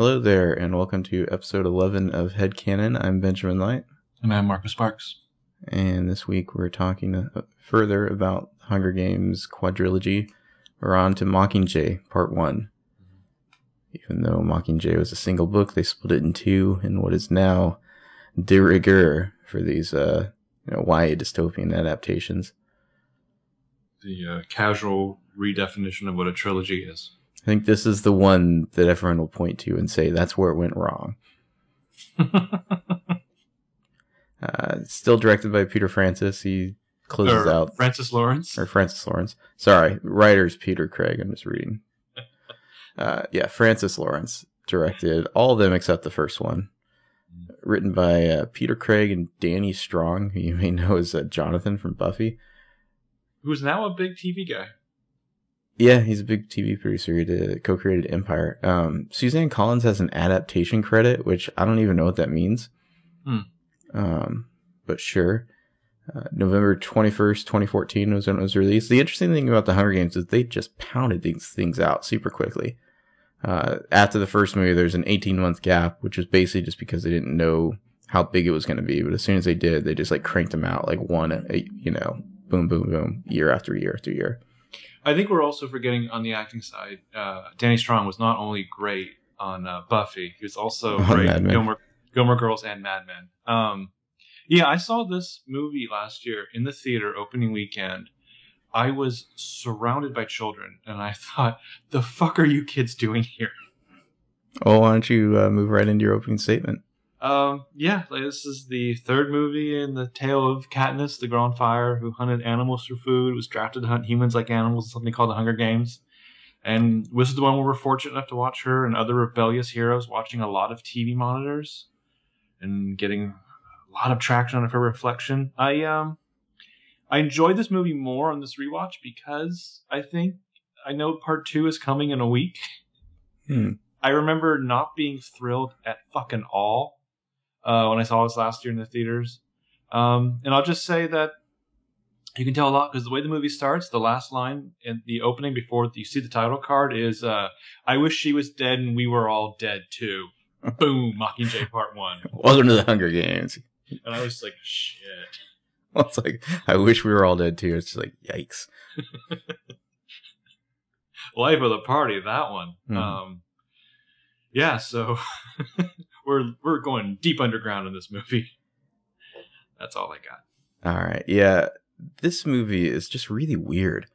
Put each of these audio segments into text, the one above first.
Hello there, and welcome to episode 11 of Headcanon. I'm Benjamin Light, And I'm Marcus Sparks. and this week we're talking uh, further about Hunger Games quadrilogy. We're on to Mockingjay, part one. Even though Mockingjay was a single book, they split it in two in what is now de rigueur for these uh, you know, YA dystopian adaptations. The uh, casual redefinition of what a trilogy is. I think this is the one that everyone will point to and say that's where it went wrong. Uh, still directed by Peter Francis. He closes or out Francis Lawrence. or Francis Lawrence. Sorry, writer's Peter Craig. I'm just reading. Uh, yeah, Francis Lawrence directed all of them except the first one. Written by uh, Peter Craig and Danny Strong, who you may know as uh, Jonathan from Buffy. Who's now a big TV guy. Yeah, he's a big TV producer. He co-created Empire. Um, Suzanne Collins has an adaptation credit, which I don't even know what that means. Hmm. Um, but sure. Uh, November 21st, 2014 was when it was released. The interesting thing about the Hunger Games is they just pounded these things out super quickly. Uh, after the first movie, there's an 18 month gap, which was basically just because they didn't know how big it was going to be. But as soon as they did, they just like cranked them out like one, you know, boom, boom, boom, year after year after year. I think we're also forgetting on the acting side. Uh, Danny Strong was not only great on uh, Buffy, he was also On great Mad. Gilmore, Gilmore Girls and Mad Men. Um, yeah, I saw this movie last year in the theater opening weekend. I was surrounded by children, and I thought, "The fuck are you kids doing here?" Oh, why don't you uh, move right into your opening statement? Um, yeah, like, this is the third movie in the tale of Katniss, the girl on fire who hunted animals for food, was drafted to hunt humans like animals in something called the Hunger Games. And this is the one where we're fortunate enough to watch her and other rebellious heroes watching a lot of TV monitors and getting a lot of traction out of her reflection. I um I enjoyed this movie more on this rewatch because I think I know part two is coming in a week. Hmm. I remember not being thrilled at fucking all uh, when I saw this last year in the theaters. Um, and I'll just say that you can tell a lot because the way the movie starts, the last line in the opening before you see the title card is uh, I wish she was dead and we were all dead too. Boom, Mockingjay Part 1. Welcome to the Hunger Games. And I was like, shit. Well, it's like, I wish we were all dead too. It's like, yikes. Life of the party, that one. Mhm. Um, yeah, so we're we're going deep underground in this movie. That's all I got. All right. Yeah. This movie is just really weird.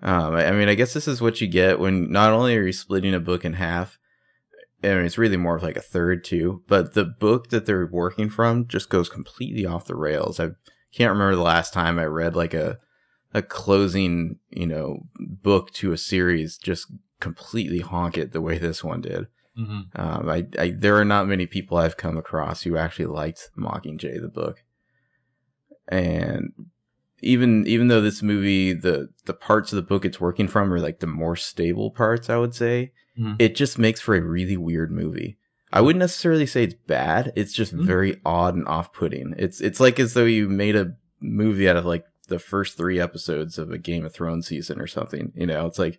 Um, I, mean, I guess this is what you get when not only are you splitting a book in half, I mean, it's really more of like a third too, but the book that they're working from just goes completely off the rails. I can't remember the last time I read like a, a closing, you know, book to a series just completely honk it the way this one did. Mm-hmm. Um, I, I there are not many people I've come across who actually liked Mockingjay the book, and even even though this movie the the parts of the book it's working from are like the more stable parts, I would say Mhm. it just makes for a really weird movie. I wouldn't necessarily say it's bad. It's just Mhm. very odd and off putting. It's it's like as though you made a movie out of like the first three episodes of a Game of Thrones season or something. You know, it's like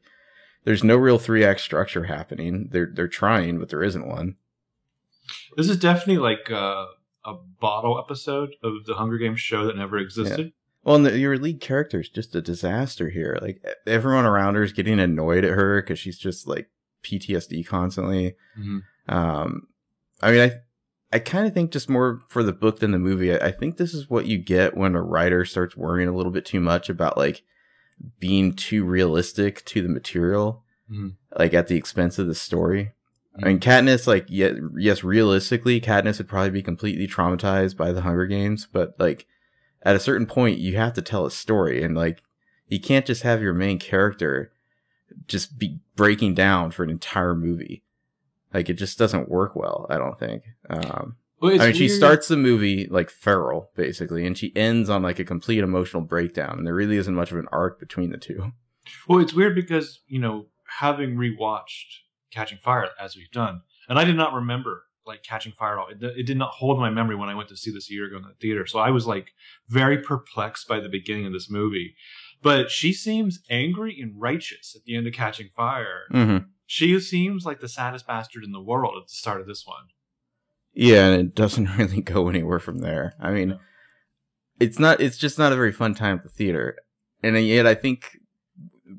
there's no real three act structure happening. They're they're trying, but there isn't one. This is definitely like uh, a bottle episode of the Hunger Games show that never existed. Well, and the, your lead character is just a disaster here. Like everyone around her is getting annoyed at her because she's just like PTSD constantly. Mhm. Um, I mean, I I kind of think just more for the book than the movie. I, I think this is what you get when a writer starts worrying a little bit too much about like being too realistic to the material, Mhm. like at the expense of the story. I mean, Katniss, like, yeah, yes, realistically, Katniss would probably be completely traumatized by the Hunger Games, but like, at a certain point, you have to tell a story, and like, you can't just have your main character just be breaking down for an entire movie. Like, it just doesn't work well. I don't think. Um, Well, I mean, she starts the movie like feral, basically, and she ends on like a complete emotional breakdown, and there really isn't much of an arc between the two. Well, it's weird because you know, having rewatched Catching Fire as we've done, and I did not remember like Catching Fire at all. It, it did not hold my memory when I went to see this a year ago in the theater. So I was like very perplexed by the beginning of this movie. But she seems angry and righteous at the end of Catching Fire. Mm-hmm. She seems like the saddest bastard in the world at the start of this one. Yeah, and it doesn't really go anywhere from there. I mean, No. it's not. It's just not a very fun time at the theater, and yet I think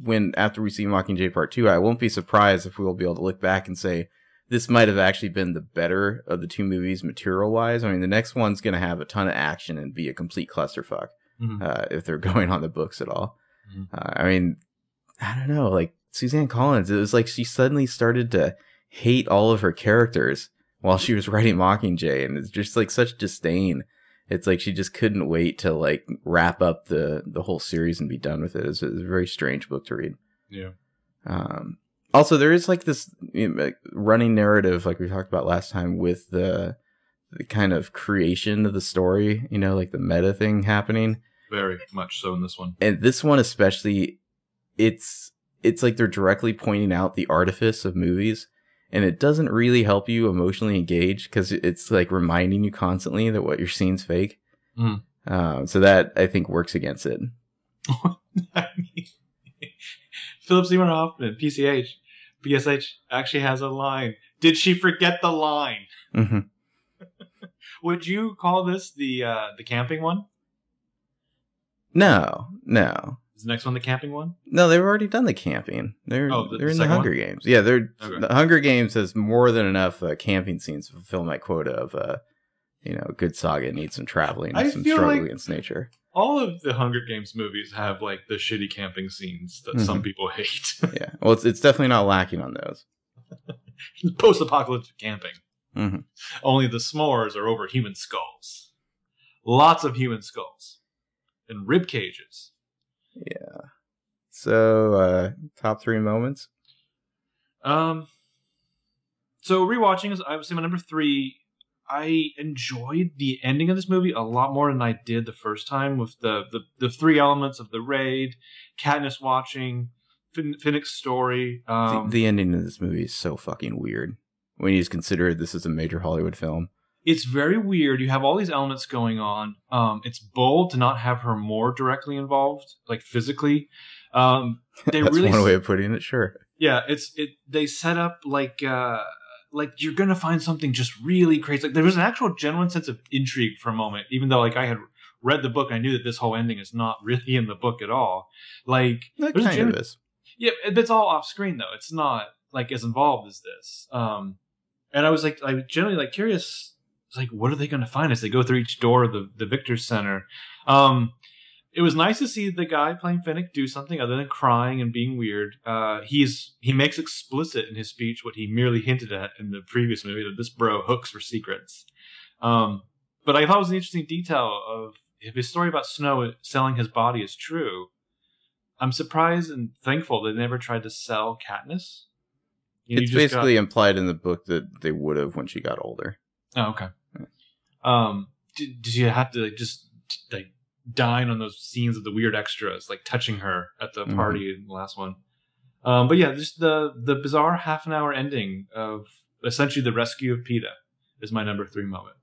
when after we see Mockingjay Part Two, I won't be surprised if we will be able to look back and say this might have actually been the better of the two movies material wise. I mean, the next one's going to have a ton of action and be a complete clusterfuck Mhm. uh, if they're going on the books at all. Mhm. Uh, I mean, I don't know. Like Suzanne Collins, it was like she suddenly started to hate all of her characters while she was writing Mockingjay, and it's just like such disdain. It's like she just couldn't wait to like wrap up the the whole series and be done with it. It's, it's a very strange book to read. Yeah. Um, also, there is like this you know, like, running narrative, like we talked about last time, with the the kind of creation of the story. You know, like the meta thing happening Very much so in this one. and this one especially it's it's like they're directly pointing out the artifice of movies and it doesn't really help you emotionally engage because it's like reminding you constantly that what you're seeing's fake Mm. um, so that i think works against it I mean, Philip Seymour Hoffman, PCH, PSH, actually has a line. Did she forget the line? Mhm. Would you call this the uh, the camping one? no no Is the next one the camping one? no they've already done the camping they're Oh, the- they're the in the hunger games yeah they're Okay. the hunger games has more than enough uh, camping scenes to fulfill my quota of uh you know good saga needs some traveling I some struggle like- against nature All of the Hunger Games movies have like the shitty camping scenes that some people hate. yeah well it's, it's definitely not lacking on those Post-apocalyptic camping. Mhm. Only the s'mores are over human skulls. Lots of human skulls and rib cages. So, uh, top three moments. Um, so rewatching is I would say my number three. I enjoyed the ending of this movie a lot more than I did the first time with the the, the three elements of the raid, Katniss watching, fin- Finnick's story. Um, the, the ending of this movie is so fucking weird when you just consider this is a major Hollywood film. It's very weird. You have all these elements going on. Um, it's bold to not have her more directly involved, like physically. Um, they That's really one way of putting it. Sure. Yeah, it's it. They set up like uh like you're gonna find something just really crazy. Like there was an actual genuine sense of intrigue for a moment, even though like I had read the book, I knew that this whole ending is not really in the book at all. Like That there's a kind genu- of is. yeah, it's all off screen though. It's not like as involved as this. Um, and I was like, I was generally like curious. It's like, what are they going to find as they go through each door of the the Victor Center? Um, it was nice to see the guy playing Finnick do something other than crying and being weird. Uh, he's he makes explicit in his speech what he merely hinted at in the previous movie that this bro hooks for secrets. Um, but I thought it was an interesting detail of if his story about Snow selling his body is true. I'm surprised and thankful they never tried to sell Katniss. You know, It's basically implied in the book that they would have when she got older. oh, okay. Um, did, did you have to like, just like dine on those scenes of the weird extras, like touching her at the Mhm. party in the last one? Um, but yeah, just the the bizarre half an hour ending of essentially the rescue of Peeta is my number three moment.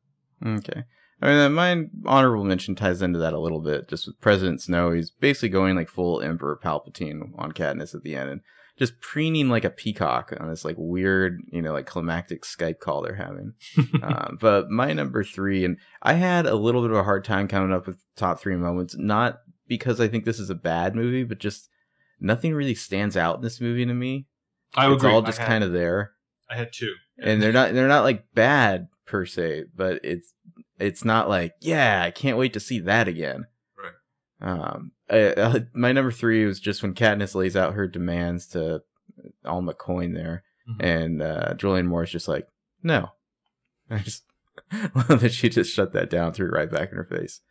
Okay. I mean, uh, my honorable mention ties into that a little bit. Just with President Snow, he's basically going like full Emperor Palpatine on Katniss at the end, and just preening like a peacock on this like weird, you know, like climactic Skype call they're having. um, but my number three, and I had a little bit of a hard time coming up with top three moments, not because I think this is a bad movie, but just nothing really stands out in this movie to me. I would it's agree. all just kind of there I had two, and they're not they're not like bad per se, but it's it's not like yeah, I can't wait to see that again. Right. Um, uh, my number three was just when Katniss lays out her demands to Alma Coin there, Mhm. and uh, Julianne Moore's just like, no. I just love that she just shut that down, threw it right back in her face.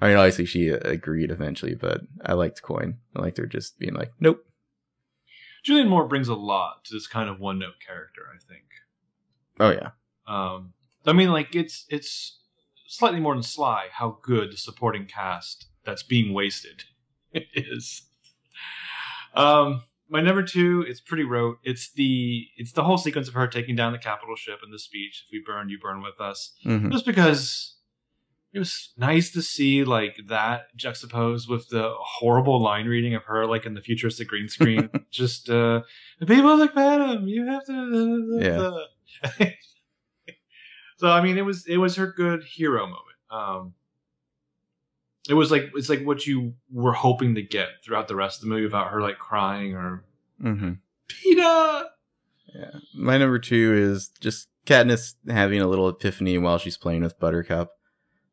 I mean, obviously she uh, agreed eventually, but I liked Coin. I liked her just being like, nope. Julianne Moore brings a lot to this kind of one note character. I think. Oh yeah, Um, I mean, like it's it's slightly more than Sly how good the supporting cast that's being wasted is. Um, my number two, it's pretty rote. It's the it's the whole sequence of her taking down the capital ship and the speech. If we burn, you burn with us. hmm Just because it was nice to see like that juxtaposed with the horrible line reading of her like in the futuristic green screen. Just uh the people look Madam, you have to Yeah. So I mean it was it was her good hero moment. Um it was like it's like what you were hoping to get throughout the rest of the movie about her like crying or hmm Peter Yeah. My number two is just Katniss having a little epiphany while she's playing with Buttercup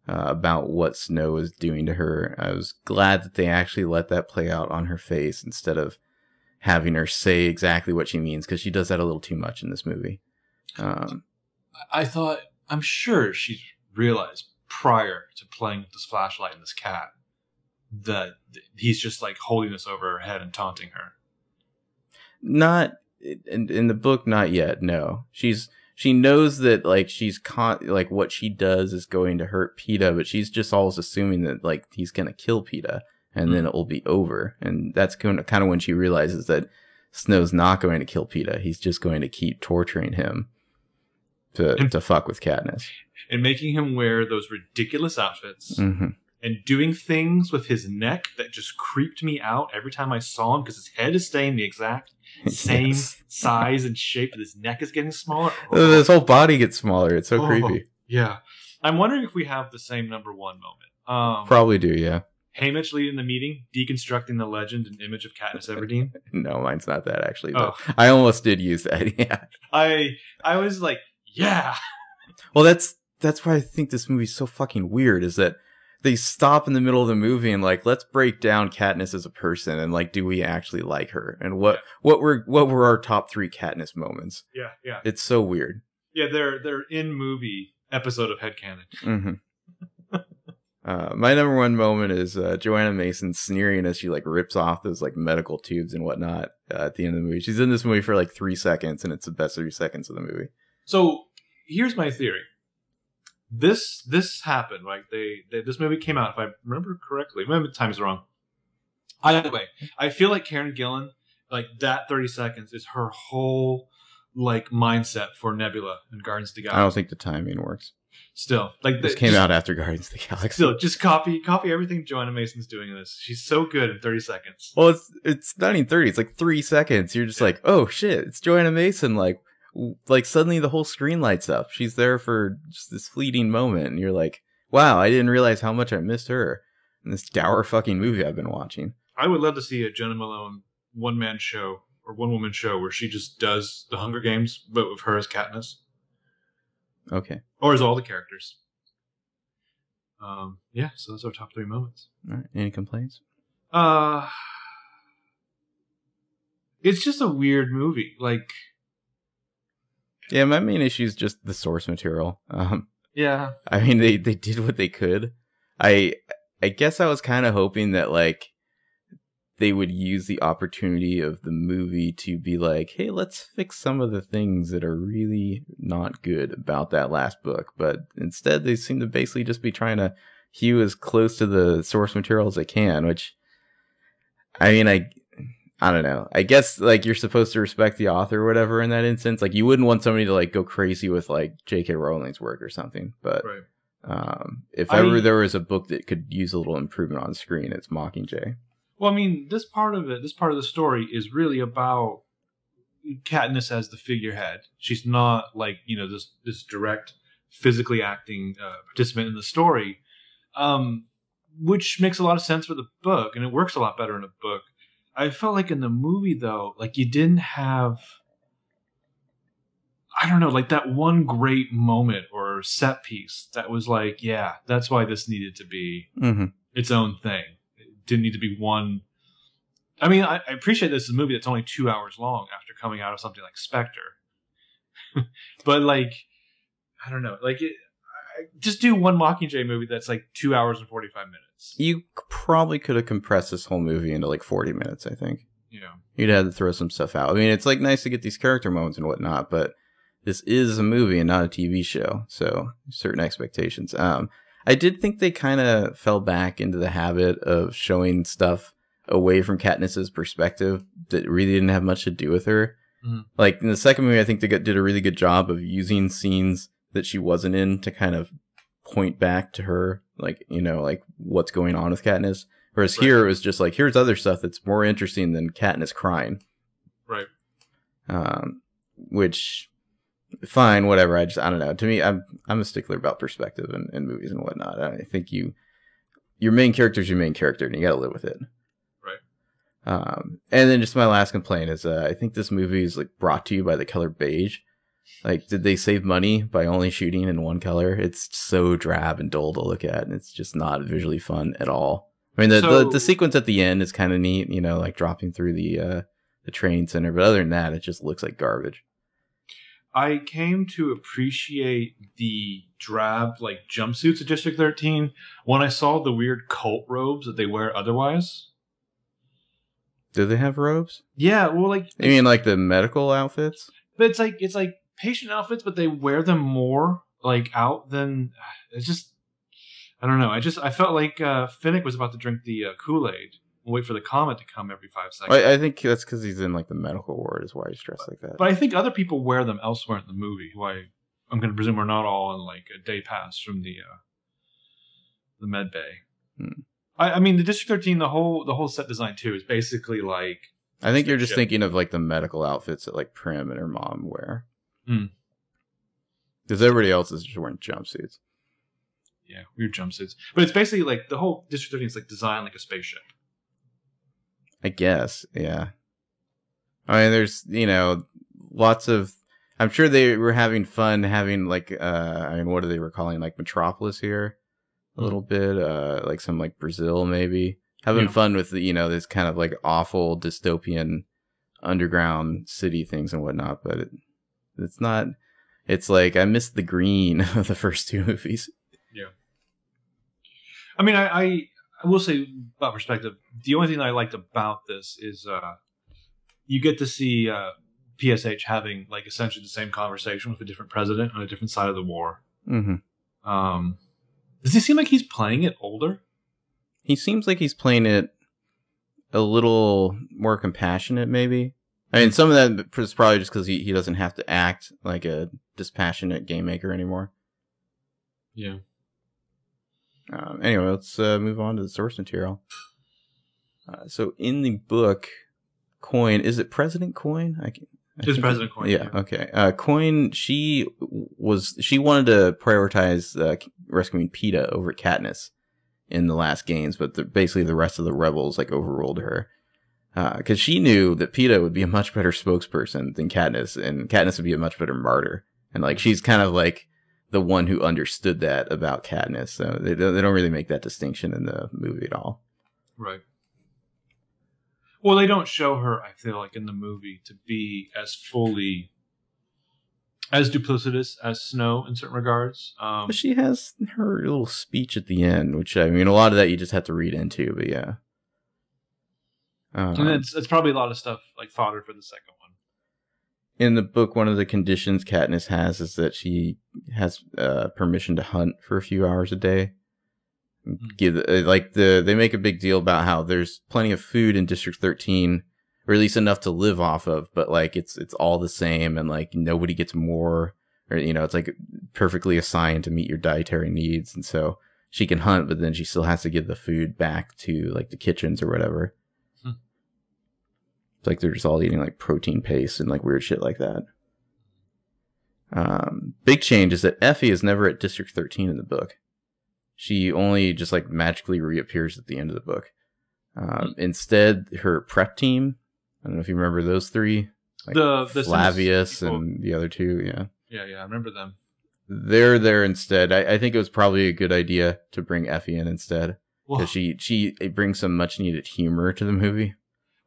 uh, about what Snow is doing to her. I was glad that they actually let that play out on her face instead of having her say exactly what she means because she does that a little too much in this movie. Um, I thought I'm sure she realized prior to playing with this flashlight and this cat that he's just like holding this over her head and taunting her. not in, in the book, not yet. No, she's she knows that like she's con- like what she does is going to hurt Peeta, but she's just always assuming that like he's gonna kill Peeta and then mm-hmm. it will be over. And that's kind of, kind of when she realizes that Snow's not going to kill Peeta. He's just going to keep torturing him to And- to fuck with Katniss. And making him wear those ridiculous outfits hmm and doing things with his neck that just creeped me out every time I saw him because his head is staying the exact same Yes. size and shape, but his neck is getting smaller. His whole body gets smaller. It's so Oh. creepy. Yeah. I'm wondering if we have the same number one moment. Um, Probably do, yeah. Haymitch leading the meeting, deconstructing the legend and image of Katniss Everdeen. No, mine's not that actually. Oh. I almost did use that. Yeah. I I was like, yeah. Well, that's that's why I think this movie's so fucking weird. Is that they stop in the middle of the movie and like let's break down Katniss as a person and like do we actually like her and what what were what were our top three Katniss moments? Yeah, yeah. It's so weird. Yeah, they're they're in movie episode of Headcanon. hmm Uh, my number one moment is uh, Johanna Mason sneering as she like rips off those like medical tubes and whatnot uh, at the end of the movie. She's in this movie for like three seconds, and it's the best three seconds of the movie. So here's my theory. This this happened, right? They, they this movie came out, if I remember correctly. Maybe the time's wrong. Either way, I feel like Karen Gillan, like that thirty seconds is her whole like mindset for Nebula and Guardians of the Galaxy. I don't think the timing works. Still, like This the- came just- out after Guardians of the Galaxy. Still, just copy copy everything Johanna Mason's doing in this. She's so good in thirty seconds. Well, it's it's not even thirty. It's like three seconds. You're just like, oh shit, it's Johanna Mason. Like, like suddenly the whole screen lights up. She's there for just this fleeting moment, and you're like, wow, I didn't realize how much I missed her in this dour fucking movie I've been watching. I would love to see a Jena Malone one man show or one woman show where she just does the Hunger Games, but with her as Katniss. Okay, or as all the characters. Um, yeah, so those are our top three moments. all right. Any complaints? Uh, it's just a weird movie. Like, Yeah, my main issue is just the source material. Um, yeah, I mean, they they did what they could. I I guess I was kind of hoping that like they would use the opportunity of the movie to be like, hey, let's fix some of the things that are really not good about that last book. But instead, they seem to basically just be trying to hew as close to the source material as they can. Which, I mean, I I don't know. I guess like you're supposed to respect the author or whatever in that instance. Like you wouldn't want somebody to like go crazy with like J.K. Rowling's work or something. But right. um, if I ever mean- there was a book that could use a little improvement on screen, it's Mockingjay. Well, I mean, this part of it, this part of the story is really about Katniss as the figurehead. She's not like you know this this direct physically acting uh, participant in the story, um, which makes a lot of sense for the book, and it works a lot better in a book. I felt like in the movie though, like you didn't have. I don't know, like that one great moment or set piece that was like, yeah, that's why this needed to be Mm-hmm. its own thing. It didn't need to be one. I mean, I, I appreciate this is a movie that's only two hours long after coming out of something like Spectre, but like, I don't know, like it. I, just do one Mockingjay movie that's like two hours and forty five minutes. You probably could have compressed this whole movie into like 40 minutes, I think. Know, You'd have to throw some stuff out. I mean, it's like nice to get these character moments and whatnot, but this is a movie and not a TV show, so certain expectations. Um, I did think they kind of fell back into the habit of showing stuff away from Katniss's perspective that really didn't have much to do with her. Mhm. Like in the second movie, I think they got, did a really good job of using scenes that she wasn't in to kind of point back to her, like you know, like what's going on with Katniss. Whereas Right. here it was just like here's other stuff that's more interesting than Katniss crying. Right. Um, which fine, whatever. I just I don't know. To me, I'm I'm a stickler about perspective and, in movies and whatnot. I think you your main character is your main character, and you got to live with it. Right. Um, and then just my last complaint is uh, I think this movie is like brought to you by the color beige. Like, did they save money by only shooting in one color? It's so drab and dull to look at, and it's just not visually fun at all. I mean, the So- the, the sequence at the end is kind of neat, you know, like dropping through the uh, the training center. But other than that, it just looks like garbage. I came to appreciate the drab like jumpsuits of District 13 when I saw the weird cult robes that they wear otherwise. Do they have robes? Yeah, well like I mean, like the medical outfits? but it's like it's like patient outfits but they wear them more like out than it's just I don't know. I just I felt like uh Finnick was about to drink the uh, Kool-Aid and wait for the comet to come every 5 seconds. I, I think that's because he's in like the medical ward, is why he's dressed like that. But I think other people wear them elsewhere in the movie. Who I I'm going to presume are not all in like a day pass from the uh, the med bay. Hmm. I, I mean, the District 13, the whole the whole set design too is basically like I think you're just Shit. thinking of like the medical outfits that like Prim and her mom wear. Hmm. Because everybody else is just wearing jumpsuits. yeah weird jumpsuits. But it's basically like the whole District 13 is like designed like a spaceship. I guess, yeah. I mean, there's you know lots of. I'm sure they were having fun having like uh I mean, what are they were calling like Metropolis here, a Hmm. little bit uh like some like Brazil maybe having Yeah. fun with the, you know this kind of like awful dystopian underground city things and whatnot, but it, it's not. It's like I missed the green of the first two movies. Yeah. I mean, I, I I will say about perspective. The only thing that I liked about this is uh you get to see uh PSH having like essentially the same conversation with a different president on a different side of the war. Mm-hmm. Um, does he seem like he's playing it older? He seems like he's playing it a little more compassionate, maybe. I mean, some of that is probably just because he, he doesn't have to act like a dispassionate game maker anymore. Yeah. Um, anyway, let's uh, move on to the source material. Uh, so, in the book, Coin is it President Coin? I can, I It's President Coin, Yeah. yeah. Okay. Uh, Coin. She was. She wanted to prioritize uh, rescuing Peeta over Katniss in the last games, but the, basically the rest of the rebels like overruled her because she knew that Peeta would be a much better spokesperson than Katniss, and Katniss would be a much better martyr. And like she's kind of like the one who understood that about Katniss. So they don't, they don't really make that distinction in the movie at all. Right. Well, they don't show her, I feel like, in the movie to be as fully as duplicitous as Snow in certain regards. Um, But she has her little speech at the end, which I mean, a lot of that you just have to read into. But yeah. Um, and it's it's probably a lot of stuff like fodder for the second one. in the book, one of the conditions Katniss has is that she has uh, permission to hunt for a few hours a day. Give uh, like the they make a big deal about how there's plenty of food in District 13, or at least enough to live off of, but like it's it's all the same, and like nobody gets more, or you know, it's like perfectly assigned to meet your dietary needs, and so she can hunt, but then she still has to give the food back to like the kitchens or whatever. Hmm. It's like they're just all eating like protein paste and like weird shit like that. Um, big change is that Effie is never at District 13 in the book. She only just like magically reappears at the end of the book. Um, instead, her prep team, I don't know if you remember those three, like The- the Flavius and the other two, yeah. Yeah, yeah, I remember them. They're there instead. I, I think it was probably a good idea to bring Effie in instead because she she brings some much needed humor to the movie.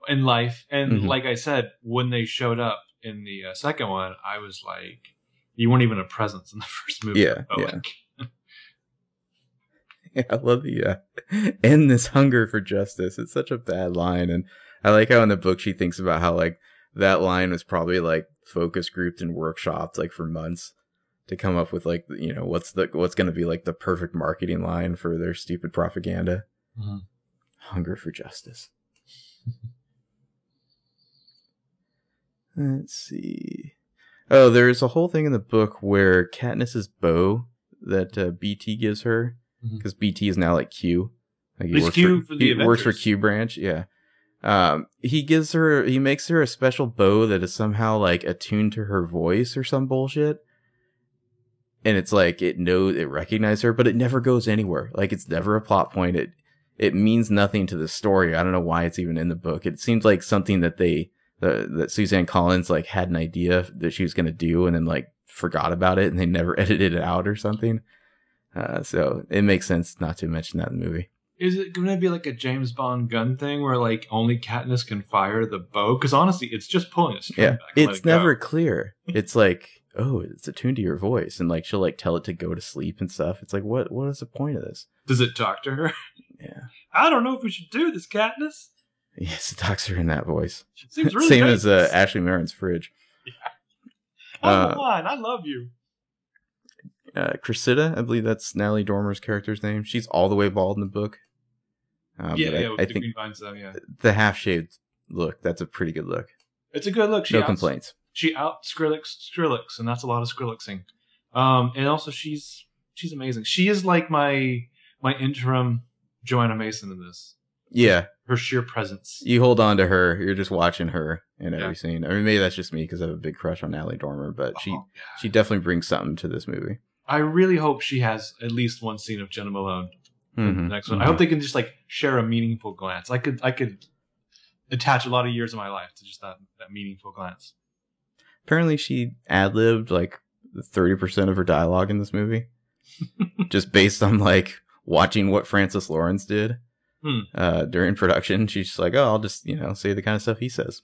In life, and Mhm. like I said, when they showed up in the uh, second one, I was like, you weren't even a presence in the first movie. Yeah, yeah. like, Yeah, I love the uh, end this hunger for justice. It's such a bad line, and I like how in the book she thinks about how like that line was probably like focus grouped and workshopped like for months to come up with like you know what's the what's going to be like the perfect marketing line for their stupid propaganda. Mhm. Hunger for justice. Let's see. Oh, there's a whole thing in the book where Katniss's bow that uh, Beetee gives her because Beetee is now like Q. Like He's Q for the he works for Q branch. Yeah. Um, he gives her, he makes her a special bow that is somehow like attuned to her voice or some bullshit. And it's like it knows it recognizes her, but it never goes anywhere. Like it's never a plot point. It it means nothing to the story. I don't know why it's even in the book. It seems like something that they the, that Suzanne Collins like had an idea that she was gonna do and then like forgot about it and they never edited it out or something. Uh, so it makes sense not to mention that in the movie. Is it going to be like a James Bond gun thing where like only Katniss can fire the bow? Because honestly, it's just pulling a string Yeah, back. it's it go. never clear. It's like, oh, it's attuned to your voice, and like she'll like tell it to go to sleep and stuff. It's like, what? What is the point of this? Does it talk to her? Yeah, I don't know if we should do this, Katniss. yes, it talks to her in that voice. Seems really Same as uh. Ashley Marin's fridge. I'm uh, the one. I love you. Uh, Cressida, I believe that's Natalie Dormer's character's name. She's all the way bald in the book. Uh, yeah, I. With I the think green vines, though, yeah. the half shaved look, that's a pretty good look. It's a good look. She no outs- complaints. She out Skrillex Skrillex, and that's a lot of Skrillexing. Um, and also she's she's amazing. She is like my my interim Johanna Mason in this. Yeah, Her sheer presence. you hold on to her. You're just watching her in every Yeah. scene. I mean, maybe that's just me because I have a big crush on Natalie Dormer, but she Oh, yeah. she definitely brings something to this movie. I really hope she has at least one scene of Jena Malone. in Mhm, The next one. mhm. I hope they can just like share a meaningful glance. I could I could attach a lot of years of my life to just that that meaningful glance. Apparently, she ad libbed like thirty percent of her dialogue in this movie, just based on like watching what Francis Lawrence did Hmm. uh, during production. She's just like, "Oh, I'll just you know say the kind of stuff he says."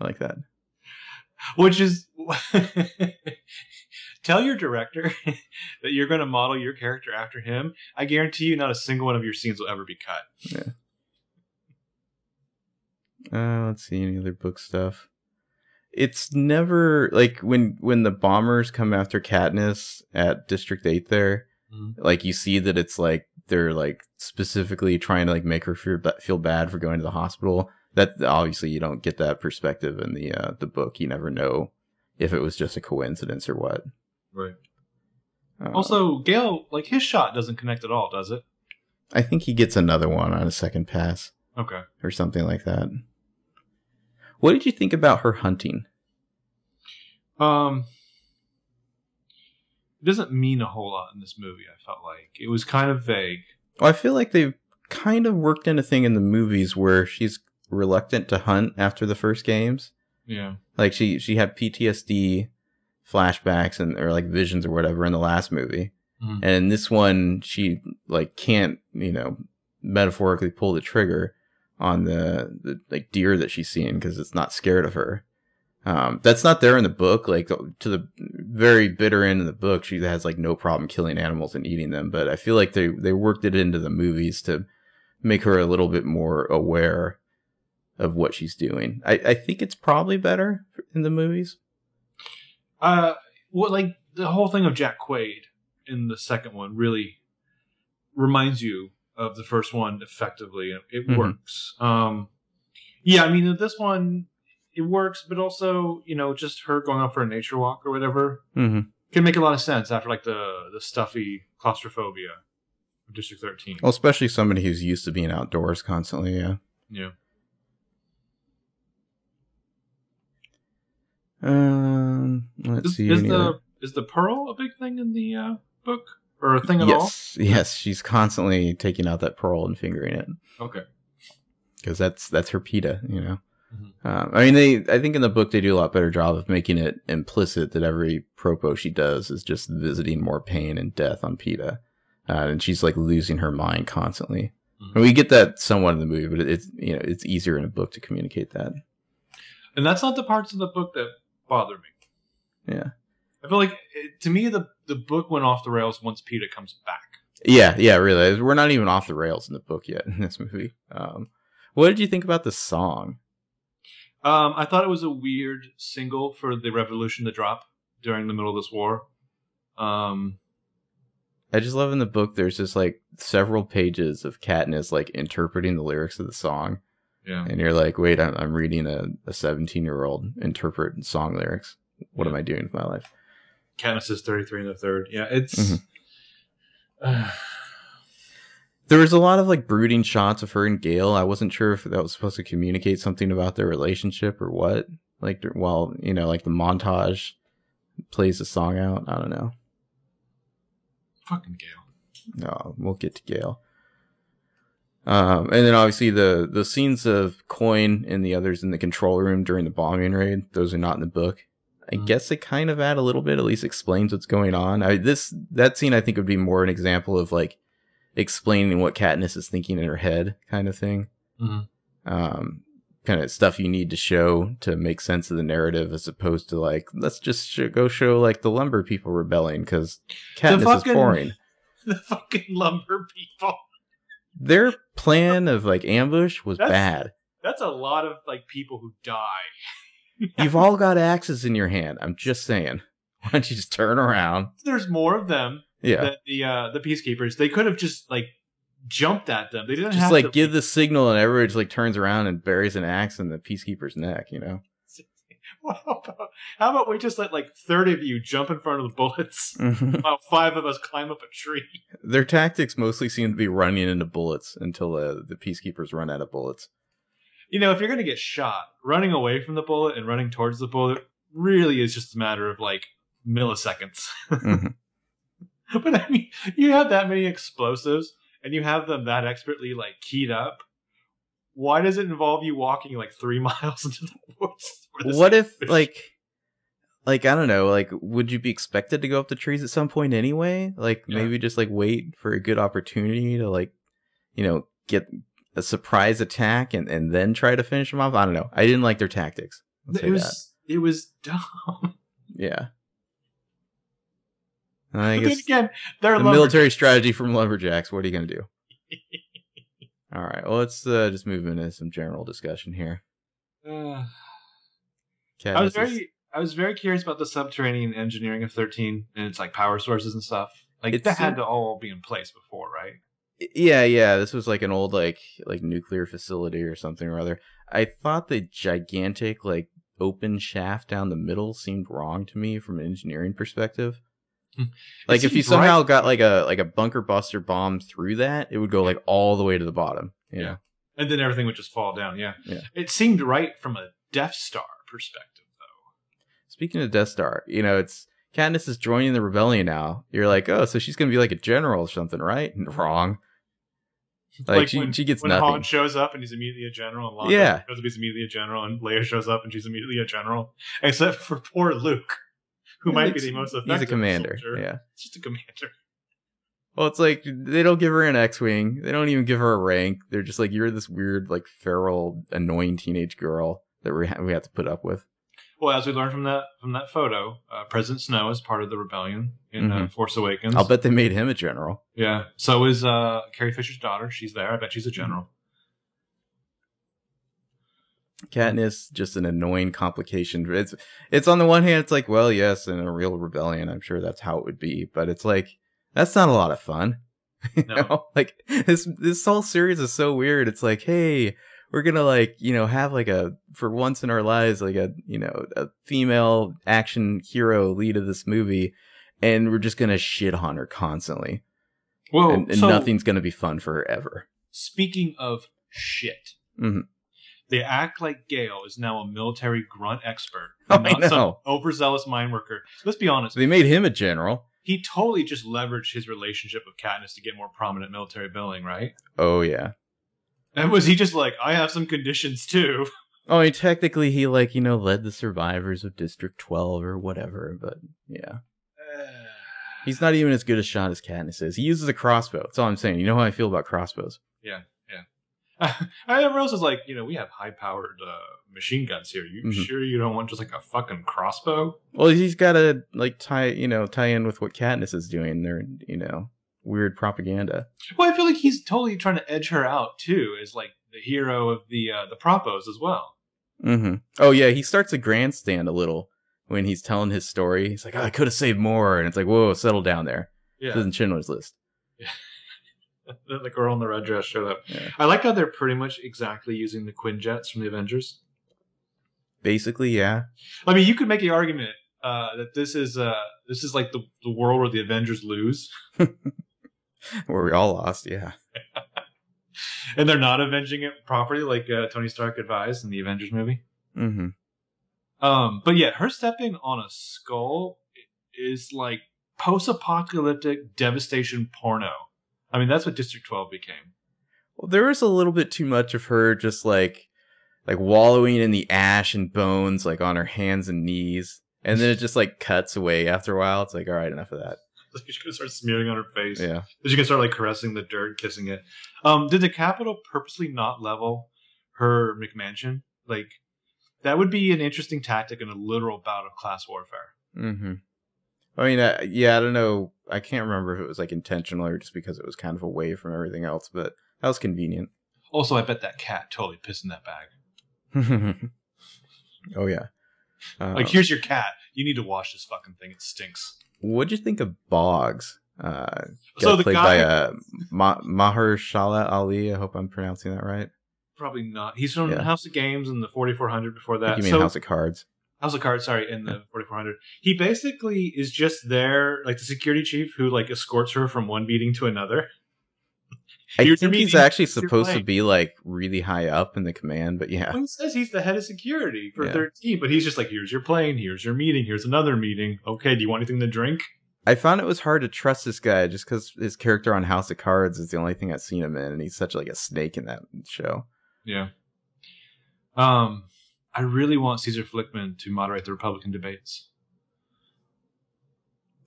I like that. Which is tell your director that you're going to model your character after him. I guarantee you, not a single one of your scenes will ever be cut. Uh, let's see any other book stuff. It's never like when when the bombers come after Katniss at District Eight. There, Mhm. like you see that it's like they're like specifically trying to like make her feel feel bad for going to the hospital. That obviously you don't get that perspective in the uh, the book. You never know if it was just a coincidence or what. Right. Uh, Also, Gale, like his shot doesn't connect at all, does it? I think he gets another one on a second pass Okay. or something like that. What did you think about her hunting? Um, it doesn't mean a whole lot in this movie. I felt like it was kind of vague. Well, I feel like they've kind of worked in a thing in the movies where she's reluctant to hunt after the first games. Yeah. Like she she had PTSD flashbacks and or like visions or whatever in the last movie. Mhm. And in this one she like can't, you know, metaphorically pull the trigger on the, the like deer that she's seeing because it's not scared of her. Um, that's not there in the book. Like to the very bitter end of the book, she has like no problem killing animals and eating them. But I feel like they they worked it into the movies to make her a little bit more aware of what she's doing. I, I think it's probably better in the movies. Uh, what like the whole thing of Jack Quaid in the second one really reminds you of the first one effectively. It Mhm. works. Um, yeah, I mean this one it works, but also you know just her going out for a nature walk or whatever Mm-hmm. can make a lot of sense after like the the stuffy claustrophobia of District Thirteen. Well, especially somebody who's used to being outdoors constantly. Yeah. Yeah. Um. Let's Is, see. is the other- is the pearl a big thing in the uh, book or a thing at all? yes, yes. She's constantly taking out that pearl and fingering it. Okay. because that's that's her Peeta, you know. Mhm. Um, I mean, they I think in the book they do a lot better job of making it implicit that every propo she does is just visiting more pain and death on Peeta, uh, and she's like losing her mind constantly. Mhm. And we get that somewhat in the movie, but it's you know it's easier in a book to communicate that. And that's not the parts of the book that bother me. Yeah, I feel like it, to me the the book went off the rails once Peter comes back. yeah, yeah. Really, we're not even off the rails in the book yet in this movie. Um, what did you think about the song? Um, I thought it was a weird single for the revolution to drop during the middle of this war. Um, I just love in the book. There's just like several pages of Katniss like interpreting the lyrics of the song. yeah, and you're like, wait, I'm, I'm reading a 17 year old interpret song lyrics. What am I doing with my life? Katniss is 33 in the third. Yeah, it's. Mhm. Uh, There was a lot of like brooding shots of her and Gale. I wasn't sure if that was supposed to communicate something about their relationship or what. Like, while you know, like the montage plays the song out. I don't know. fucking Gale. No, we'll get to Gale. Um, and then obviously the the scenes of Coin and the others in the control room during the bombing raid. Those are not in the book. I Mhm. guess they kind of add a little bit. At least explains what's going on. I this that scene I think would be more an example of like explaining what Katniss is thinking in her head, kind of thing. Mhm. Um, kind of stuff you need to show to make sense of the narrative, as opposed to like let's just sh- go show like the lumber people rebelling because Katniss fucking- is boring. The fucking lumber people. Their plan of like ambush was That's- bad. That's a lot of like people who die. You've all got axes in your hand. I'm just saying. Why don't you just turn around? There's more of them Yeah. than the uh, the peacekeepers. They could have just like jumped at them. They didn't just have like to give the signal and everybody just like turns around and buries an axe in the peacekeeper's neck, you know? How about, how about we just let like 30 of you jump in front of the bullets while five of us climb up a tree? Their tactics mostly seem to be running into bullets until uh, the peacekeepers run out of bullets. You know, if you're going to get shot, running away from the bullet and running towards the bullet really is just a matter of like milliseconds. But I mean, you have that many explosives and you have them that expertly like keyed up. Why does it involve you walking like three miles into the woods? what if fish- like like I don't know, like would you be expected to go up the trees at some point anyway? Like Yeah. maybe just like wait for a good opportunity to like you know get a surprise attack and and then try to finish them off. I don't know. I didn't like their tactics. It was it was dumb. Yeah. I guess again, they're the military strategy from lumberjacks. What are you gonna do? All right. Well, let's uh, just move into some general discussion here. Uh, I was is- very I was very curious about the subterranean engineering of 13 and its like power sources and stuff. Like It's, that had to all be in place before, right? Yeah, yeah. This was like an old like like nuclear facility or something or other. I thought the gigantic like open shaft down the middle seemed wrong to me from an engineering perspective. Like if you somehow got like a like a bunker buster bomb through that, it would go like all the way to the bottom. You Yeah. know? And then everything would just fall down. Yeah. Yeah. It seemed right from a Death Star perspective, though. Speaking of Death Star, you know, it's Katniss is joining the rebellion now. You're like, oh, so she's gonna be like a general or something, right? Wrong. Like, she, when, she gets when nothing. Han shows up and he's immediately a general, and Yeah. shows up he's immediately a general, and Leia shows up and she's immediately a general, except for poor Luke, who might be the most effective. He's a commander. soldier. Yeah. It's just a commander. Well, it's like they don't give her an X-wing. They don't even give her a rank. They're just like you're this weird, like feral, annoying teenage girl that we ha- we have to put up with. Well, as we learned from that from that photo, uh, President Snow is part of the rebellion in uh, Force Awakens. Mm-hmm. I'll bet they made him a general. Yeah. So is uh, Carrie Fisher's daughter. She's there. I bet she's a general. Katniss just an annoying complication. It's it's on the one hand, it's like, well, yes, in a real rebellion, I'm sure that's how it would be, but it's like that's not a lot of fun. you No. know? Like this this whole series is so weird. It's like, hey, we're gonna like you know have like a for once in our lives like a you know a female action hero lead of this movie, and we're just gonna shit on her constantly, Well, and, and so nothing's gonna be fun for her ever. speaking of shit, Mhm. They act like Gale is now a military grunt expert, Oh, not some overzealous mine worker. Let's be honest. They made him a general. he totally just leveraged his relationship with Katniss to get more prominent military billing, right? Oh yeah. And was he just like, I have some conditions too? Oh, I mean, technically, he like you know led the survivors of District Twelve or whatever, but yeah, he's not even as good a shot as Katniss is. He uses a crossbow. That's all I'm saying. You know how I feel about crossbows. and everyone else is like, you know, we have high powered uh, machine guns here. You Mhm. sure you don't want just like a fucking crossbow? Well, he's got to like tie you know tie in with what Katniss is doing. They're you know weird propaganda. Well, I feel like he's totally trying to edge her out too, as like the hero of the uh, the propos as well. Mm-hmm. Oh yeah, he starts a grandstand a little when he's telling his story. He's like, oh, I could have saved more, and it's like, whoa, settle down there. This Yeah, isn't Schindler's List. the the girl in the red dress showed up. Yeah. I like how they're pretty much exactly using the Quinjets from the Avengers. Basically, yeah. I mean, you could make the argument uh, that this is uh, this is like the the world where the Avengers lose, Where we all lost, yeah. and they're not avenging it properly, like uh, Tony Stark advised in the Avengers movie. Mm-hmm. Um, but yeah, her stepping on a skull is like post-apocalyptic devastation porno. I mean, that's what District 12 became. Well, there was a little bit too much of her just like like wallowing in the ash and bones, like on her hands and knees. And then it just like cuts away after a while. It's like, all right, enough of that. Like she's gonna start smearing on her face. Yeah. She can start like caressing the dirt, kissing it. Um, did the Capitol purposely not level her McMansion? Like, that would be an interesting tactic in a literal bout of class warfare. Mm-hmm. I mean, uh, yeah, I don't know. I can't remember if it was like intentional or just because it was kind of away from everything else, but that was convenient. Also, I bet that cat totally pissed in that bag. oh yeah. Like, here's your cat. You need to wash this fucking thing. It stinks. what'd you think of Boggs? Uh, So the played guy- by uh, Ma- Mahershala Ali. I hope I'm pronouncing that right. Probably not. He's from Yeah. House of Games and the 4400 before that. you mean so, House of Cards. House of Cards, sorry, in the 4400. He basically is just there, like the security chief who like escorts her from one meeting to another. I Here's your think he's actually supposed to be like really high up in the command, but yeah. Well, he says he's the head of security for Yeah. 13, but he's just like, here's your plane, here's your meeting, here's another meeting. Okay, do you want anything to drink? I found it was hard to trust this guy just because his character on House of Cards is the only thing I've seen him in, and he's such like a snake in that show. Yeah. Um, I really want Caesar Flickerman to moderate the Republican debates.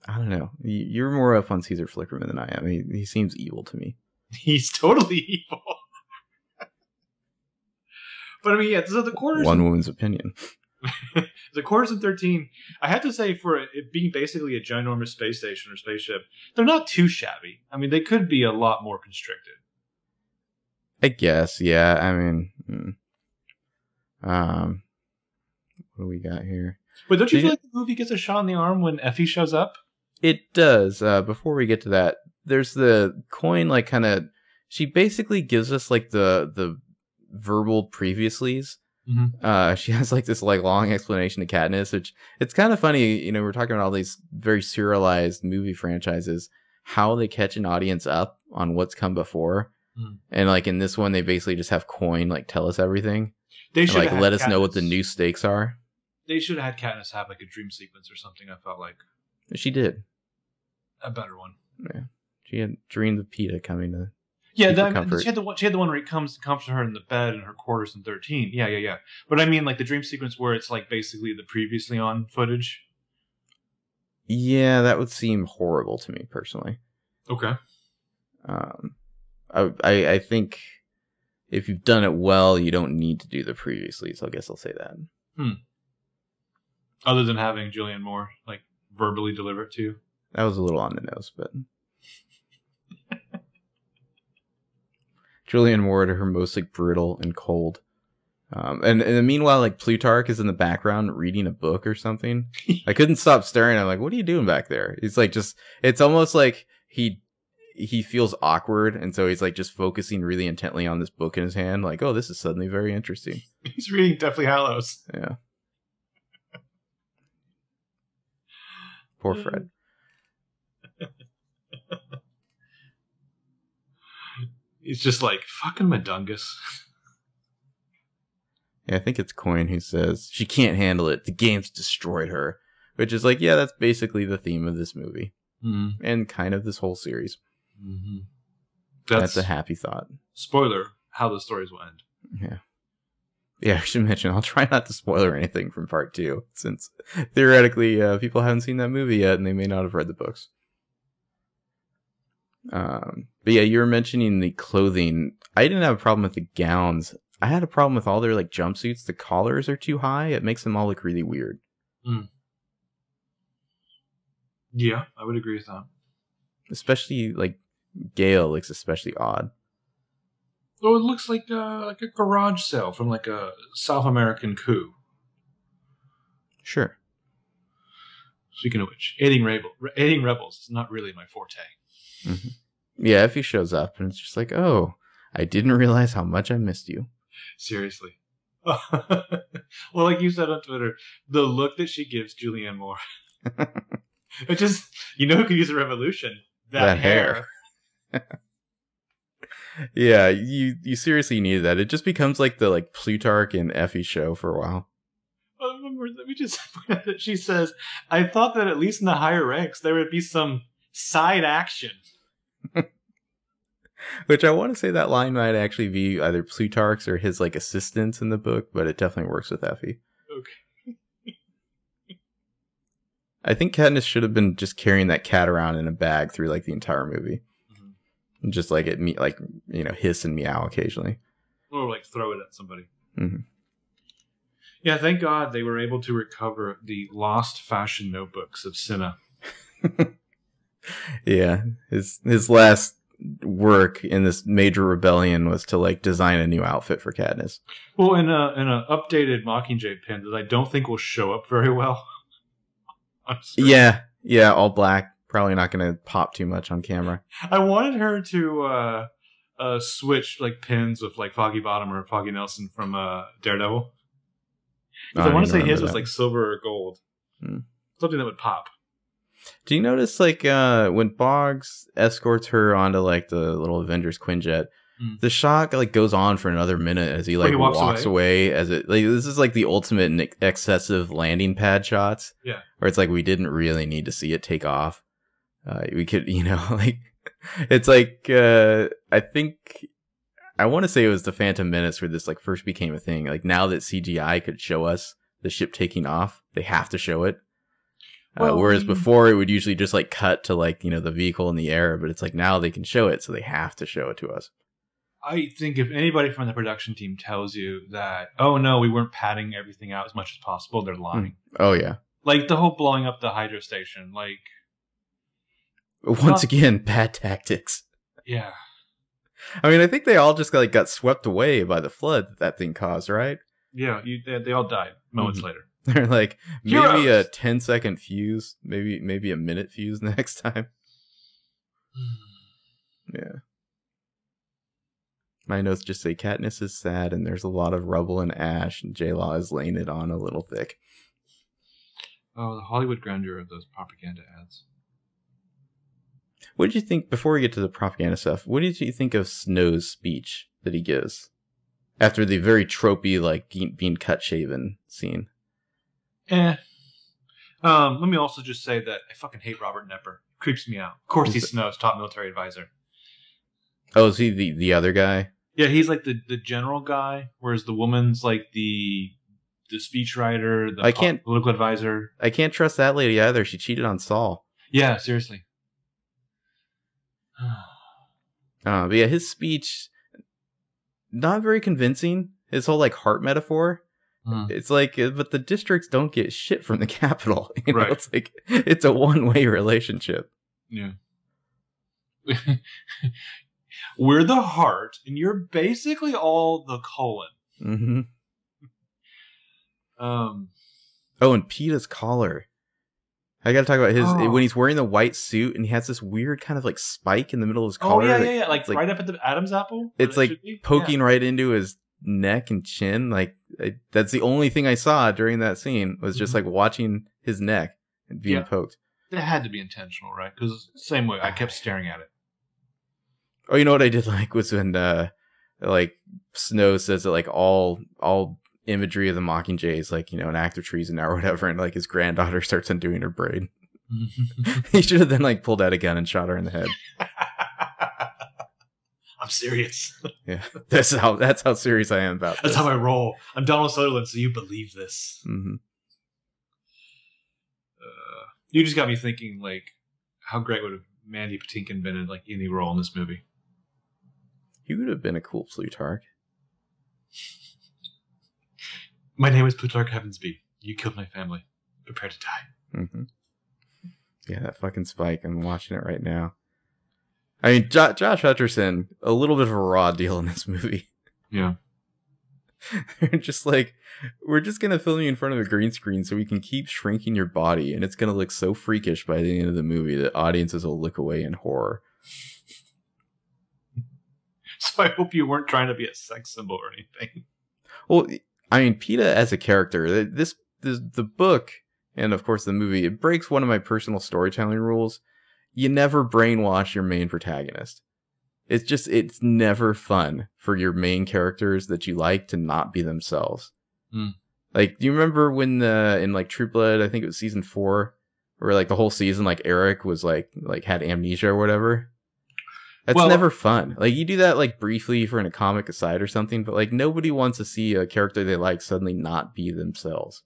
I don't know. You're more up on Caesar Flickerman than I am. He, he seems evil to me. He's totally evil. but I mean, yeah, so the quarters One woman's opinion. the quarters in 13 i have to say for it being basically a ginormous space station or spaceship they're not too shabby i mean they could be a lot more constricted I guess. Yeah. I mean, mm. um, what do we got here? but don't you Did feel like the movie gets a shot in the arm when effie shows up It does. Uh, before we get to that, there's the coin. Like, kind of, she basically gives us like the the verbal previouslys. Mhm. Uh, she has like this like long explanation to Katniss, which it's kind of funny. You know, we're talking about all these very serialized movie franchises, how they catch an audience up on what's come before. Mhm. And like in this one, they basically just have coin like tell us everything, they and, like let us know what the new stakes are. They should have had Katniss have like a dream sequence or something i felt like She did. a better one Yeah, She had dreamed of Peeta coming to. yeah that, she had the one she had the one where he comes to comfort her in the bed in her quarters in 13 yeah yeah yeah but i mean like the dream sequence where it's like basically the previously on footage Yeah, that would seem horrible to me personally. okay Um, I, I I think if you've done it well, you don't need to do the previously. So I guess I'll say that. Other than having julianne moore like verbally deliver it to you That was a little on the nose, but Julianne Moore at her most like brutal and cold. Um, and, and meanwhile, like Plutarch is in the background reading a book or something. I couldn't stop staring. I'm like, what are you doing back there? He's like, just, it's almost like he, he feels awkward. And so he's like just focusing really intently on this book in his hand. Like, oh, this is suddenly very interesting. He's reading Deathly Hallows. Yeah. Poor Fred. He's just like fucking Mundungus. Yeah, I think it's Coin who says she can't handle it. The game's destroyed her. Which is like, yeah, that's basically the theme of this movie Mm-hmm. and kind of this whole series. That's, That's, a happy thought. spoiler. How the stories will end. Yeah. Yeah, I should mention, I'll try not to spoiler anything from part two, since theoretically uh, people haven't seen that movie yet and they may not have read the books. Um, but yeah, you were mentioning the clothing. I didn't have a problem with the gowns. I had a problem with all their like jumpsuits. The collars are too high. It makes them all look really weird. Yeah, I would agree with that. Especially like Gale looks especially odd. Oh, it looks like uh, like a garage sale from like a South American coup. Sure. Speaking of which, aiding rebel, aiding rebels is not really my forte. Yeah, if he shows up and it's just like, oh, I didn't realize how much I missed you. Seriously. well, like you said on Twitter, the look that she gives Julianne Moore. it just, you know who could use a revolution? That, That hair. hair. yeah, you you seriously needed that. It just becomes like the like Plutarch and Effie show for a while. I remember, let me just point out that she says, I thought that at least in the higher ranks there would be some side action. Which I want to say that line might actually be either Plutarch's or his like assistants in the book, but it definitely works with Effie. Okay. I think Katniss should have been just carrying that cat around in a bag through like the entire movie, just like it me like you know hiss and meow occasionally. Or like throw it at somebody. Mhm. Yeah, thank God they were able to recover the lost fashion notebooks of Cinna. Yeah, his his last work in this major rebellion was to like design a new outfit for Katniss. Well, in a in a updated Mockingjay pin that I don't think will show up very well. Yeah, yeah, all black. Probably not going to pop too much on camera. I wanted her to uh, uh, switch like pins with like Foggy Bottom or Foggy Nelson from uh, Daredevil. 'Cause Oh, I want to say his remember was like silver or gold, Hmm. something that would pop. Do you notice like uh when Boggs escorts her onto like the little Avengers Quinjet, Mm. the shot like goes on for another minute as he like he walks walks, away. as it like this is like the ultimate excessive landing pad shots. Yeah. Where it's like we didn't really need to see it take off. Uh we could, you know, like it's like uh I think I want to say it was the Phantom Menace where this like first became a thing. Like now that CGI could show us the ship taking off, they have to show it. Uh, Well, whereas we- before it would usually just like cut to like you know the vehicle in the air, but it's like now they can show it, so they have to show it to us. I think if anybody from the production team tells you that, oh no, we weren't padding everything out as much as possible, they're lying. Oh yeah. Like the whole blowing up the hydro station, like Once again, bad tactics. yeah, I mean, I think they all just like got swept away by the flood that, that thing caused, right? yeah, you, they, they all died moments Mhm. later. They're like maybe a Heroes! 10 second fuse, maybe maybe a minute fuse next time. Yeah. My notes just say Katniss is sad and there's a lot of rubble and ash and J Law is laying it on a little thick. Oh, the Hollywood grandeur of those propaganda ads. What did you think before we get to the propaganda stuff? What did you think of Snow's speech that he gives after the very tropey like being, cut shaven scene? Eh. Um, let me also just say that I fucking hate Robert Knepper. Creeps me out. Of course, he's Snow's top military advisor. Oh, is he the the other guy? Yeah, he's like the, the general guy, whereas the woman's like the the speechwriter, the I can't- political advisor. I can't trust that lady either. She cheated on Saul. Yeah, seriously. Uh, but yeah, his speech not very convincing. His whole like heart metaphor. Hmm. It's like, uh, but the districts don't get shit from the Capitol. You know, Right. it's like it's a one way relationship. Yeah. We're the heart, and you're basically all the colon. hmm Um, Oh, and Peeta's collar. I gotta talk about his Oh. when he's wearing the white suit and he has this weird kind of like spike in the middle of his oh collar. yeah, that- yeah, yeah, like, like right up at the Adam's apple. It's it like be? poking right into his neck and chin. Like I, that's the only thing I saw during that scene was just Mhm. like watching his neck and being Yeah. poked. Yeah. It had to be intentional, right? Because same way, I kept staring at it. Oh, you know what I did like was when uh like Snow says that like all all imagery of the Mockingjay is like you know an act of treason or whatever, and like his granddaughter starts undoing her braid. he should have then like pulled out a gun and shot her in the head. I'm serious. Yeah, that's how that's how serious I am about That's this. how I roll. I'm Donald Sutherland, so you believe this. hmm Uh, you just got me thinking, like, how great would have Mandy Patinkin been in like any role in this movie? He would have been a cool Plutarch. My name is Plutarch Heavensbee. You killed my family. Prepare to die. hmm Yeah, that fucking spike. I'm watching it right now. I mean, jo- Josh Hutcherson, a little bit of a raw deal in this movie. Yeah. They're just like, we're just gonna film you in front of a green screen so we can keep shrinking your body, and it's gonna look so freakish by the end of the movie that audiences will look away in horror. So I hope you weren't trying to be a sex symbol or anything. Well, I mean, Peeta as a character, this, this the book and of course the movie, it breaks one of my personal storytelling rules. You never brainwash your main protagonist. It's just it's never fun for your main characters that you like to not be themselves. Mm. Like, do you remember when the in like True Blood, I think it was season four, where like the whole season, like Eric was like like had amnesia or whatever. That's Well- never fun. Like you do that like briefly for in a comic aside or something, but like nobody wants to see a character they like suddenly not be themselves.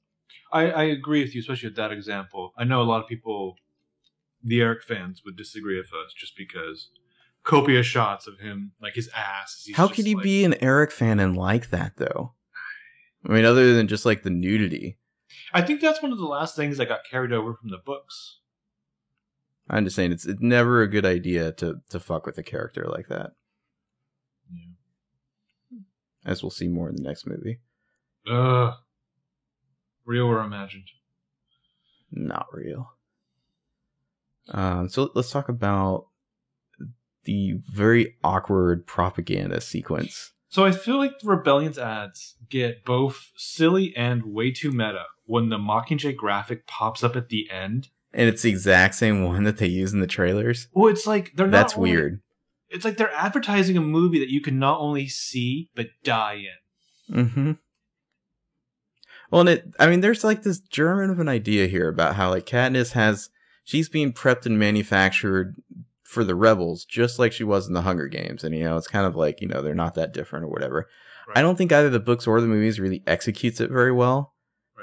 I, I agree with you, especially with that example. I know a lot of people, the Eric fans, would disagree with us just because copious shots of him, like his ass. How could you like- be an Eric fan and like that though? I mean, other than just like the nudity. I think that's one of the last things that got carried over from the books. I'm just saying it's, it's never a good idea to to fuck with a character like that. Yeah. As we'll see more in the next movie. Ugh. Real or imagined? Not real. Um, so let's talk about the very awkward propaganda sequence. So I feel like the Rebellion's ads get both silly and way too meta when the Mockingjay graphic pops up at the end. And it's the exact same one that they use in the trailers. Well, it's like they're not That's only- weird. It's like they're advertising a movie that you can not only see but die in. Mm-hmm. Well, and it, I mean, there's like this German of an idea here about how like Katniss has, she's being prepped and manufactured for the rebels, just like she was in the Hunger Games. And, you know, it's kind of like, you know, they're not that different or whatever. Right. I don't think either the books or the movies really executes it very well.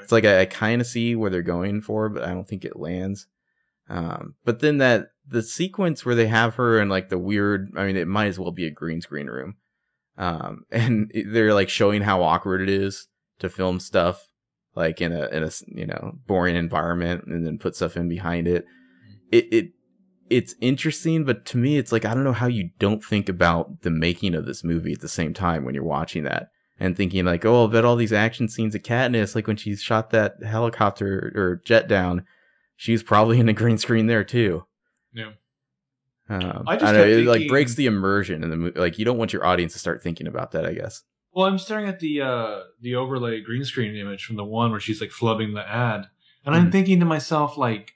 It's like I, I kind of see where they're going for, but I don't think it lands. Um, but then that the sequence where they have her in like the weird, I mean, it might as well be a green screen room. Um, and they're like showing how awkward it is to film stuff like in a, in a, you know, boring environment and then put stuff in behind it. It, it, it's interesting, but to me, it's like, I don't know how you don't think about the making of this movie at the same time when you're watching that and thinking like, oh, I bet all these action scenes of Katniss, like when she shot that helicopter or jet down, she's probably in the green screen there too. Yeah. Um, I I, just don't know. kept It like breaks the immersion in the movie. Like you don't want your audience to start thinking about that. I guess. Well, I'm staring at the uh the overlay green screen image from the one where she's like flubbing the ad, and I'm Mhm. thinking to myself like,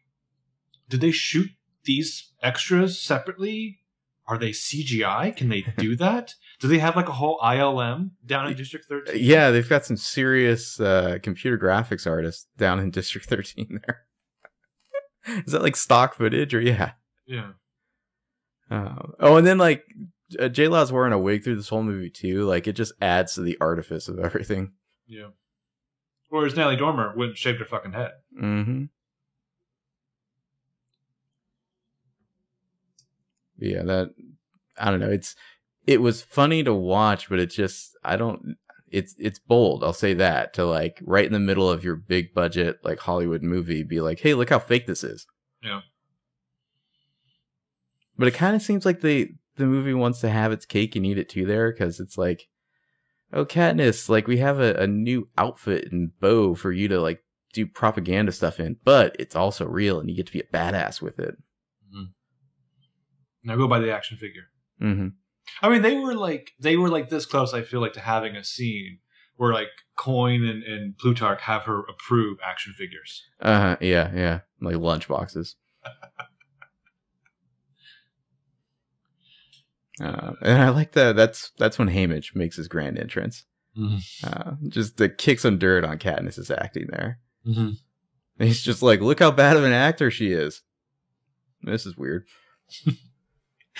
did they shoot these extras separately? Are they CGI? Can they do that? Do they have like a whole ILM down in District 13? Yeah, they've got some serious uh, computer graphics artists down in District 13 there. Is that like stock footage or yeah? Yeah. Um, oh, and then like uh, J Law's wearing a wig through this whole movie too. Like it just adds to the artifice of everything. Yeah. Whereas Natalie Dormer wouldn't shave her fucking head. Mm-hmm. Yeah, that I don't know. It's it was funny to watch, but it just I don't. It's it's bold. I'll say that to like right in the middle of your big budget like Hollywood movie, be like, hey, look how fake this is. Yeah. But it kind of seems like the the movie wants to have its cake and eat it too there because it's like, oh, Katniss, like we have a, a new outfit and bow for you to like do propaganda stuff in, but it's also real and you get to be a badass with it. Now go by the action figure. Mm-hmm. I mean, they were like they were like this close. I feel like to having a scene where like Coin and, and Plutarch have her approve action figures. Uh huh. Yeah, yeah. Like lunch boxes. Uh, and I like that. That's that's when Haymitch makes his grand entrance. Uh, just the kick some dirt on Katniss's acting there. Mm-hmm. He's just like, look how bad of an actor she is. This is weird.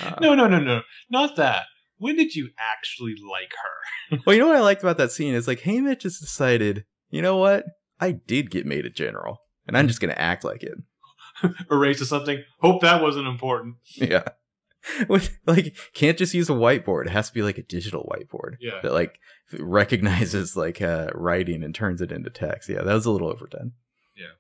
Uh, No, no, no, no, not that. When did you actually like her? Well, you know what I liked about that scene is like Haymitch just decided, you know what? I did get made a general, and I'm just gonna act like it. Erase or something. Hope that wasn't important. Yeah. With like can't just use a whiteboard. It has to be like a digital whiteboard. Yeah. That like recognizes like uh writing and turns it into text. Yeah, that was a little overdone. Yeah.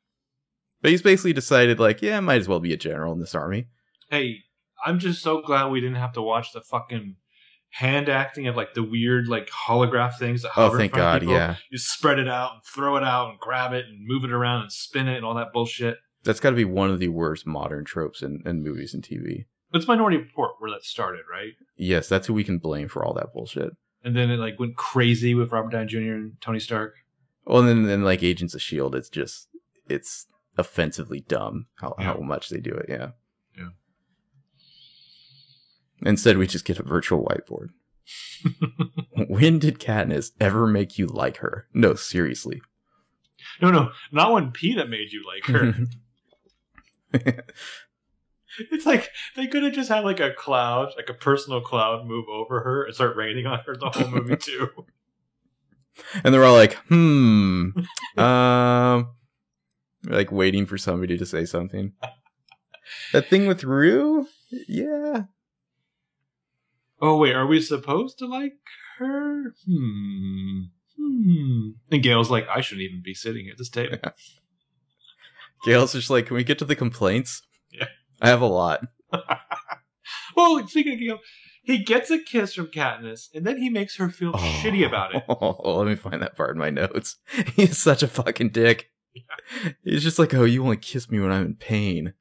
But he's basically decided like, yeah, I might as well be a general in this army. Hey, I'm just so glad we didn't have to watch the fucking hand acting of like the weird like holograph things that Oh, hover in thank God, people. yeah. You spread it out and throw it out and grab it and move it around and spin it and all that bullshit. That's gotta be one of the worst modern tropes in, in movies and TV. It's Minority Report where that started, right? Yes, that's who we can blame for all that bullshit. And then it like went crazy with Robert Downey Jr. and Tony Stark. Well, and then, then like Agents of Shield, it's just it's offensively dumb how Yeah. how much they do it. Yeah. Instead, we just get a virtual whiteboard. when did Katniss ever make you like her? No, seriously. No, no, not when Peeta made you like her. it's like they could have just had like a cloud, like a personal cloud, move over her and start raining on her the whole movie too. and they're all like, "Hmm, um," like waiting for somebody to say something. That thing with Rue, yeah. Oh wait, are we supposed to like her? Hmm. Hmm. And Gale's like, I shouldn't even be sitting at this table. Gale's just like, "Can we get to the complaints?" Yeah. I have a lot. well, speaking of Gale, he gets a kiss from Katniss, and then he makes her feel shitty about it. Oh, let me find that part in my notes. He's such a fucking dick. He's just like, "Oh, you only kiss me when I'm in pain."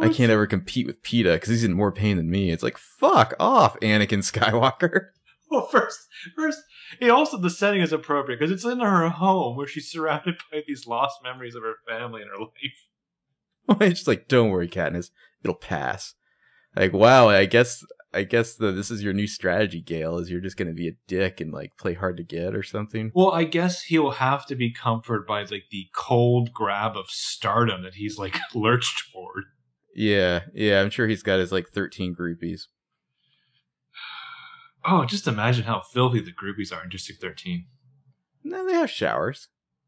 I can't ever compete with Peeta because he's in more pain than me. It's like, fuck off, Anakin Skywalker. Well, first, first, it also the setting is appropriate because it's in her home where she's surrounded by these lost memories of her family and her life. it's just like, don't worry, Katniss, it'll pass. Like, wow, I guess, I guess the, this is your new strategy, Gale, is you're just gonna be a dick and like play hard to get or something. Well, I guess he'll have to be comforted by like the cold grab of stardom that he's like lurched toward. Yeah, yeah, I'm sure he's got his like 13 groupies. Oh, just imagine how filthy the groupies are in District 13. No, they have showers.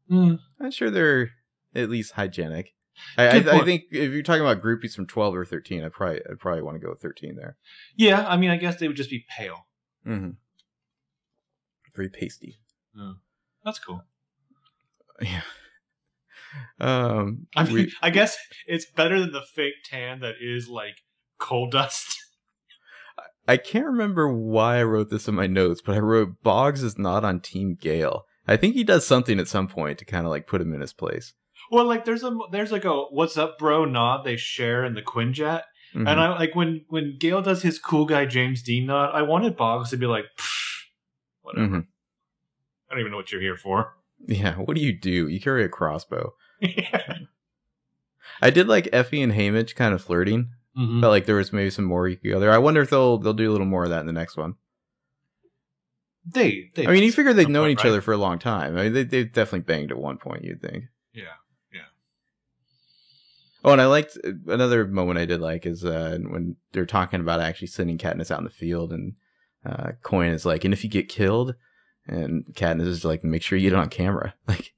Hmm. I'm sure they're at least hygienic. I, I, I think if you're talking about groupies from 12 or 13, I probably, I'd probably want to go with 13 there. Yeah, I mean, I guess they would just be pale. Mm-hmm. Very pasty. Oh, that's cool. Yeah. Um, I mean, we- I guess it's better than the fake tan that is like coal dust. I can't remember why I wrote this in my notes, but I wrote Boggs is not on Team Gale. I think he does something at some point to kind of like put him in his place. Well, like there's a there's like a what's up, bro nod they share in the Quinjet, Mhm. and I like when when Gale does his cool guy James Dean nod. I wanted Boggs to be like, "Pfft, whatever. Mhm. I don't even know what you're here for. Yeah, what do you do? You carry a crossbow. Yeah. I did like Effie and Haymitch kind of flirting. Mhm. Felt like there was maybe some more you could go there. I wonder if they'll they'll do a little more of that in the next one. They, they. I mean, you figure they've known point, each right? other for a long time. I mean, they they've definitely banged at one point. You'd think. Yeah, yeah. Oh, and I liked another moment I did like is uh, when they're talking about actually sending Katniss out in the field, and uh, Coin is like, "And if you get killed," and Katniss is like, "Make sure you get it on camera." Like,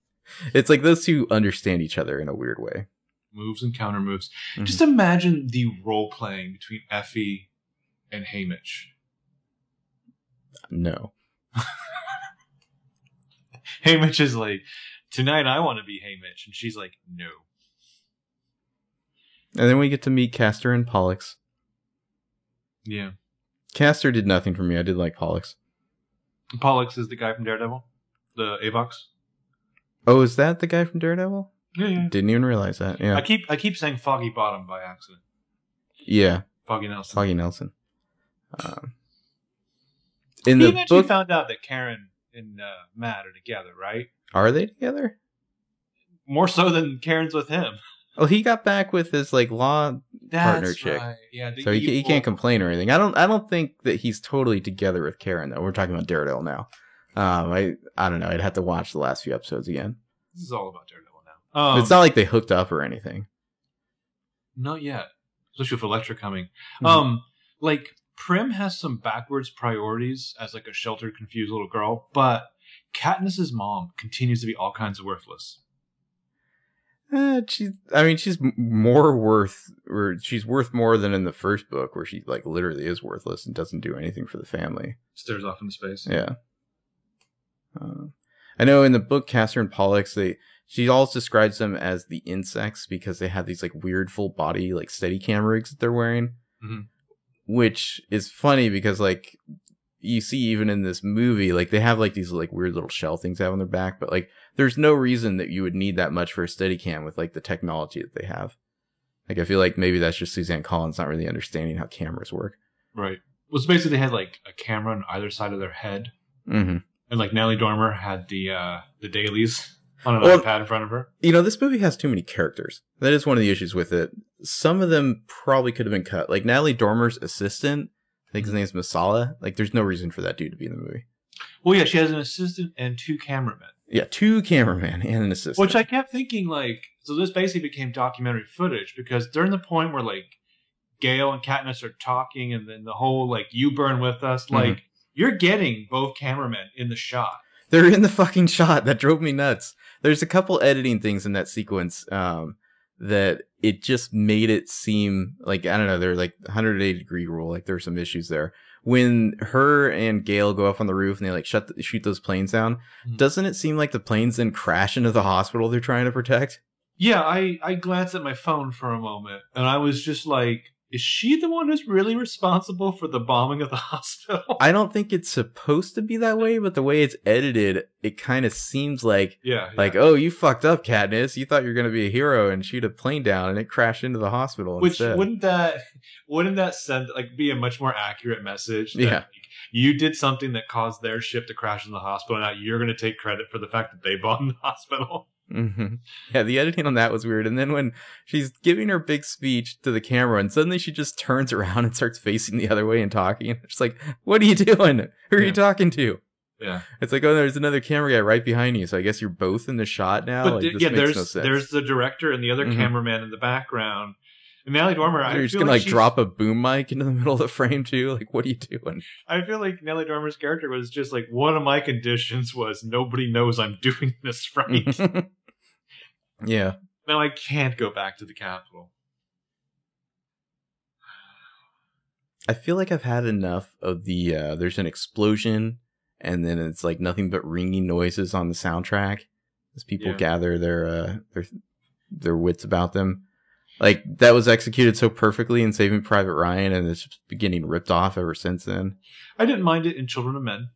it's like those two understand each other in a weird way. Moves and counter moves. Mhm. Just imagine the role playing between Effie and Haymitch. No, Haymitch is like, tonight I want to be Haymitch, and she's like, no. and then we get to meet Castor and Pollux. Yeah. Castor did nothing for me. I did like Pollux. Pollux is the guy from Daredevil, the Avox. Oh, is that the guy from Daredevil? Yeah, yeah. Didn't even realize that. Yeah, I keep I keep saying Foggy Bottom by accident. yeah, Foggy Nelson. Foggy Nelson. Um, in He the eventually book, found out that Karen and uh, Matt are together, right? are they together? More so than Karen's with him. Oh, he got back with his like law That's Partner chick. right. Yeah. So he, he can't complain or anything. I don't. I don't think that he's totally together with Karen though. We're talking about Daredevil now. Um, I I don't know. I'd have to watch the last few episodes again. This is all about Daredevil now. Um, it's not like they hooked up or anything. Not yet. Especially with Elektra coming. Mhm. Um, like Prim has some backwards priorities as like a sheltered, confused little girl, but Katniss's mom continues to be all kinds of worthless. Uh, she's. I mean, she's more worth, or she's worth more than in the first book, where she like literally is worthless and doesn't do anything for the family. Stares off into space. Yeah. Uh, I know in the book, Castor and Pollux, they she always describes them as the insects because they have these like weird full body like steady cam rigs that they're wearing, Mhm. which is funny because like you see even in this movie like they have like these like weird little shell things they have on their back, but like there's no reason that you would need that much for a steady cam with like the technology that they have. Like I feel like maybe that's just Suzanne Collins not really understanding how cameras work. Right. Well, so basically they had like a camera on either side of their head, Mm-hmm. And like Natalie Dormer had the uh the dailies. on an Well- iPad in front of her. You know, this movie has too many characters. That is one of the issues with it. Some of them probably could have been cut. Like Natalie Dormer's assistant, I think his name's Messalla. Like, there's no reason for that dude to be in the movie. Well, yeah, she has an assistant and two cameramen. Yeah, two cameramen and an assistant. Which I kept thinking, like, so this basically became documentary footage because during the point where like Gale and Katniss are talking, and then the whole like "you burn with us," like you're getting both cameramen in the shot. They're in the fucking shot. That drove me nuts. There's a couple editing things in that sequence um, that it just made it seem like I don't know. They're like 180 degree rule. Like there's some issues there. When her and Gale go up on the roof and they like shut the, shoot those planes down, Mhm. doesn't it seem like the planes then crash into the hospital they're trying to protect? Yeah, I I glanced at my phone for a moment, and I was just like, is she the one who's really responsible for the bombing of the hospital? I don't think it's supposed to be that way, but the way it's edited, it kind of seems like yeah, like oh you fucked up, Katniss. You thought you were gonna be a hero and shoot a plane down, and it crashed into the hospital. Which instead. wouldn't that wouldn't that send like be a much more accurate message? that, Yeah. like, you did something that caused their ship to crash in the hospital. Now you're going to take credit for the fact that they bombed the hospital. Hmm Yeah, the editing on that was weird. And then when she's giving her big speech to the camera, and suddenly she just turns around and starts facing the other way and talking. It's like, what are you doing? Who are Yeah. you talking to? Yeah, It's like, oh, there's another camera guy right behind you. So I guess you're both in the shot now. but like, yeah, there's no there's the director and the other Mhm. cameraman in the background. And Natalie Dormer, I You're just feel gonna like, like she's- drop a boom mic into the middle of the frame too. Like, what are you doing? I feel like Natalie Dormer's character was just like one of my conditions was nobody knows I'm doing this right. yeah, now I can't go back to the Capitol. I feel like I've had enough of the. uh There's an explosion, and then it's like nothing but ringing noises on the soundtrack as people Yeah. gather their uh their their wits about them. Like that was executed so perfectly in Saving Private Ryan, and it's just getting ripped off ever since then. I didn't mind it in Children of Men.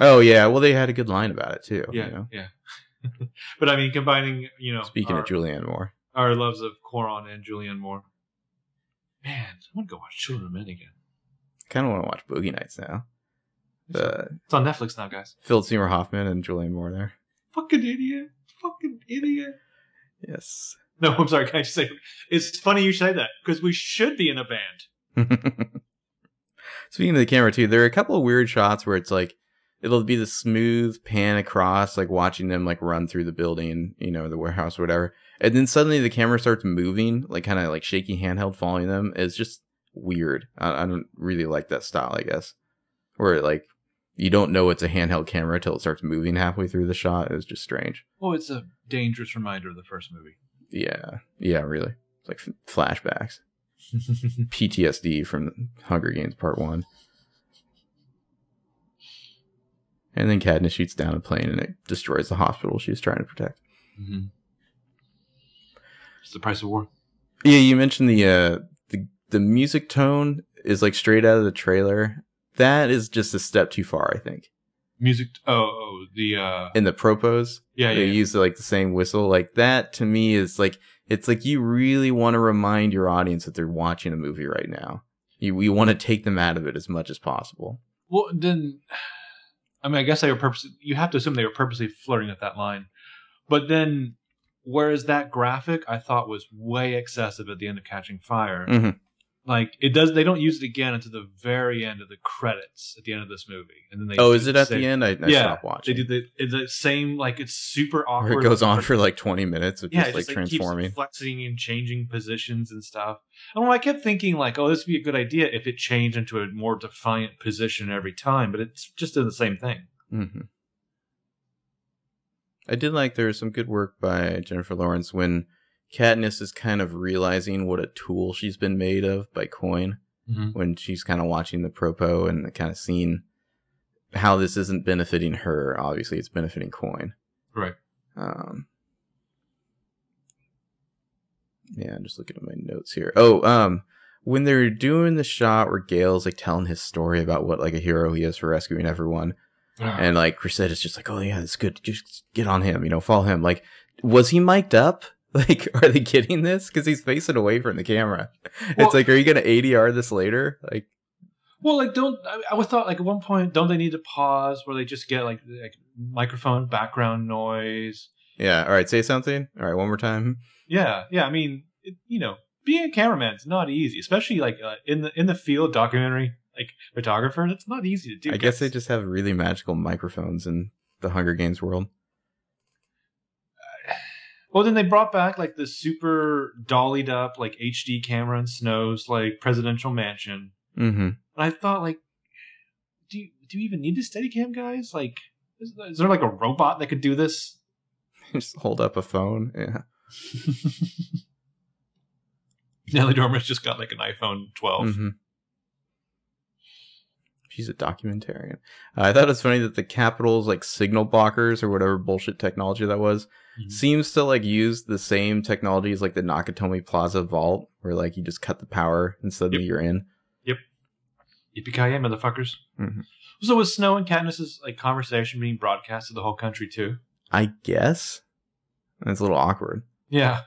Oh yeah, well they had a good line about it too. Yeah, You know? yeah. but I mean, combining you know Speaking our, of Julianne Moore, our loves of Cuarón and Julianne Moore. Man, I want to go watch Children of Men again. I kind of want to watch Boogie Nights now. The It's on Netflix now, guys. Phil Seymour Hoffman and Julianne Moore there. Fucking idiot. Fucking idiot. Yes. No, I'm sorry. Can I just say it's funny you say that because we should be in a band. Speaking of the camera too, there are a couple of weird shots where it's like it'll be the smooth pan across, like watching them like run through the building, you know, the warehouse or whatever, and then suddenly the camera starts moving, like kind of like shaky handheld following them. It's just weird. I, I don't really like that style, I guess, where like you don't know it's a handheld camera till it starts moving halfway through the shot. It's just strange. Well, it's a dangerous reminder of the first movie. Yeah, yeah, really. It's like f- flashbacks. PTSD from Hunger Games Part One. And then Katniss shoots down a plane and it destroys the hospital she was trying to protect. mm-hmm. It's the price of war. Yeah, you mentioned the uh the the music tone is like straight out of the trailer. That is just a step too far, I think. Music. Oh, oh the. uh In the propos, Yeah, they yeah. use like the same whistle. Like that to me is like it's like you really want to remind your audience that they're watching a movie right now. You you want to take them out of it as much as possible. Well, then, I mean, I guess they were purposely. You have to assume they were purposely flirting at that line, but then, whereas that graphic I thought was way excessive at the end of Catching Fire, Mhm. Like it does. They don't use it again until the very end of the credits at the end of this movie, and then they. Oh, is it at same- the end? I, I yeah, stopped watching. They do the it's the same like it's super awkward. Where it goes on for like 20 minutes of yeah, just like just, like, transforming. flexing and changing positions and stuff. Don't know. I kept thinking like, oh, this would be a good idea if it changed into a more defiant position every time, but it's just doing the same thing. hmm I did like there was some good work by Jennifer Lawrence when Katniss is kind of realizing what a tool she's been made of by Coin Mm-hmm. when she's kind of watching the propo and kind of seeing how this isn't benefiting her. Obviously, it's benefiting Coin. Right. Um, yeah, I'm just looking at my notes here. Oh, um, when they're doing the shot where Gale's like telling his story about what like a hero he is for rescuing everyone, and like Cressida is just like, oh yeah, it's good. Just get on him, you know, follow him. Like, was he mic'd up? Like, are they getting this? Because he's facing away from the camera. Well- it's like, are you gonna ADR this later? Like, well, like don't I, I was thought like at one point don't they need to pause where they just get like, like microphone background noise. Yeah. All right. Say something. All right. One more time. Yeah, yeah. I mean, it, you know, being a cameraman's not easy, especially like uh, in the in the field documentary like photographer. It's not easy to do. I guess they just have really magical microphones in the Hunger Games world. Well, then they brought back like the super dollied up like HD camera in Snow's like presidential mansion, Mm-hmm. and I thought like, do you, do you even need the Steadicam guys? Like, is, is there like a robot that could do this? just hold up a phone. Yeah. Nellie Dormer's just got like an iPhone 12. Mhm. She's a documentarian. Uh, I thought it was funny that the Capitol's like signal blockers or whatever bullshit technology that was Mhm. seems to like use the same technology as like the Nakatomi Plaza vault, where like you just cut the power and suddenly Yep. you're in. Yippee ki yay, motherfuckers! Mhm. So was Snow and Katniss's like conversation being broadcast to the whole country too? I guess. That's a little awkward. Yeah.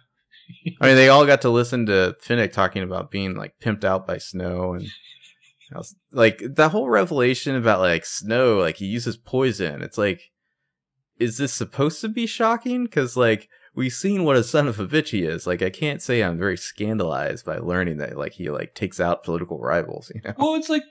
I mean, they all got to listen to Finnick talking about being like pimped out by Snow and was- like that whole revelation about like Snow, like he uses poison. It's like, is this supposed to be shocking? Because like we've seen what a son of a bitch he is. Like I can't say I'm very scandalized by learning that like he like takes out political rivals. You know, Well, it's like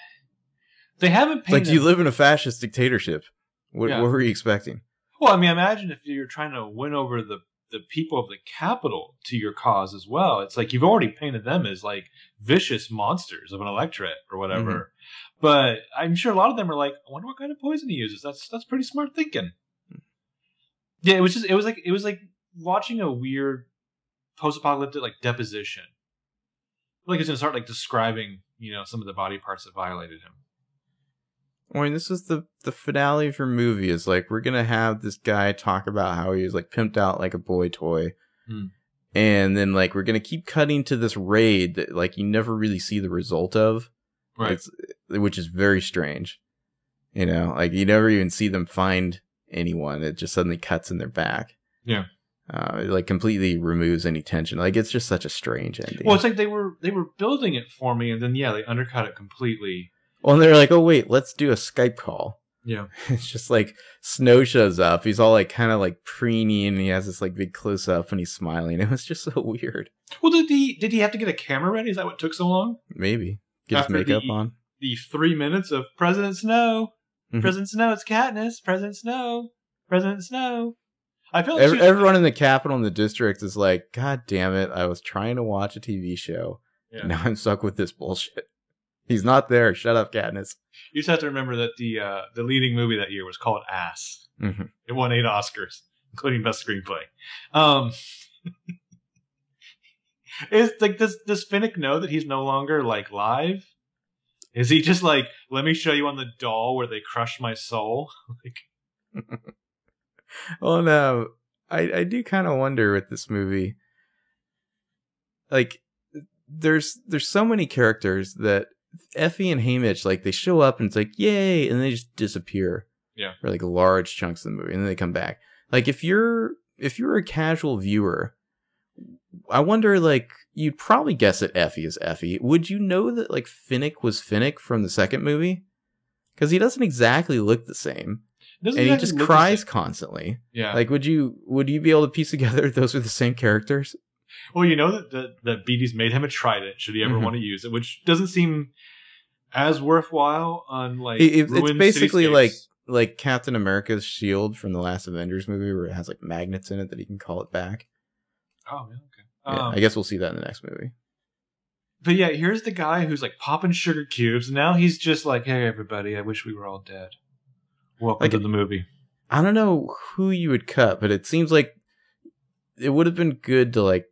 they haven't painted. like you live in a fascist dictatorship. What, Yeah. what were you expecting? well, I mean, imagine if you're trying to win over the the people of the Capitol to your cause as well. It's like you've already painted them as like vicious monsters of an electorate or whatever. Mm-hmm. But I'm sure a lot of them are like, I wonder what kind of poison he uses. That's that's pretty smart thinking. Yeah, it was just it was like it was like watching a weird post-apocalyptic like deposition. Like it's gonna start like describing you know some of the body parts that violated him. I mean, this is the the finale of your movie. Is like we're gonna have this guy talk about how he was like pimped out like a boy toy, Hmm. and then like we're gonna keep cutting to this raid that like you never really see the result of, Right. It's, which is very strange. You know, like you never even see them find anyone. It just suddenly cuts in their back. Yeah. Uh, it like completely removes any tension. Like it's just such a strange ending. Well, it's like they were they were building it for me, and then yeah, they undercut it completely. well, and they're like, oh wait, let's do a Skype call. Yeah. it's just like Snow shows up. He's all like kind of like preening and he has this like big close up and he's smiling. It was just so weird. Well, did he did he have to get a camera ready? Is that what took so long? Maybe get After his makeup the- on. The three minutes of President Snow, Mhm. President Snow, it's Katniss, President Snow, President Snow. I feel like Every, everyone in the Capitol and the district is like, God damn it! I was trying to watch a TV show. Yeah. Now I'm stuck with this bullshit. He's not there. Shut up, Katniss. You just have to remember that the uh, the leading movie that year was called Ass. Mhm. It won eight Oscars, including Best Screenplay. Um, is like does does Finnick know that he's no longer like live? Is he just like, let me show you on the doll where they crushed my soul? like, Well, no, I I do kind of wonder with this movie. Like, there's there's so many characters that Effie and Haymitch like they show up and it's like yay, and they just disappear. Yeah. For like large chunks of the movie, and then they come back. Like if you're if you're a casual viewer, I wonder like you'd probably guess that Effie is Effie. Would you know that like Finnick was Finnick from the second movie? Because he doesn't exactly look the same, doesn't and he just cries constantly. Yeah. Like, would you would you be able to piece together those are the same characters? well, you know that that, that Beetee's made him a trident. Should he ever Mhm. want to use it, which doesn't seem as worthwhile on like It- it's basically cityscapes. like like Captain America's shield from the last Avengers movie, where it has like magnets in it that he can call it back. oh yeah, Yeah, Um, I guess we'll see that in the next movie. But yeah, here's the guy who's like popping sugar cubes. and Now he's just like, "Hey, everybody! I wish we were all dead." Welcome Like- to the movie. I don't know who you would cut, but it seems like it would have been good to like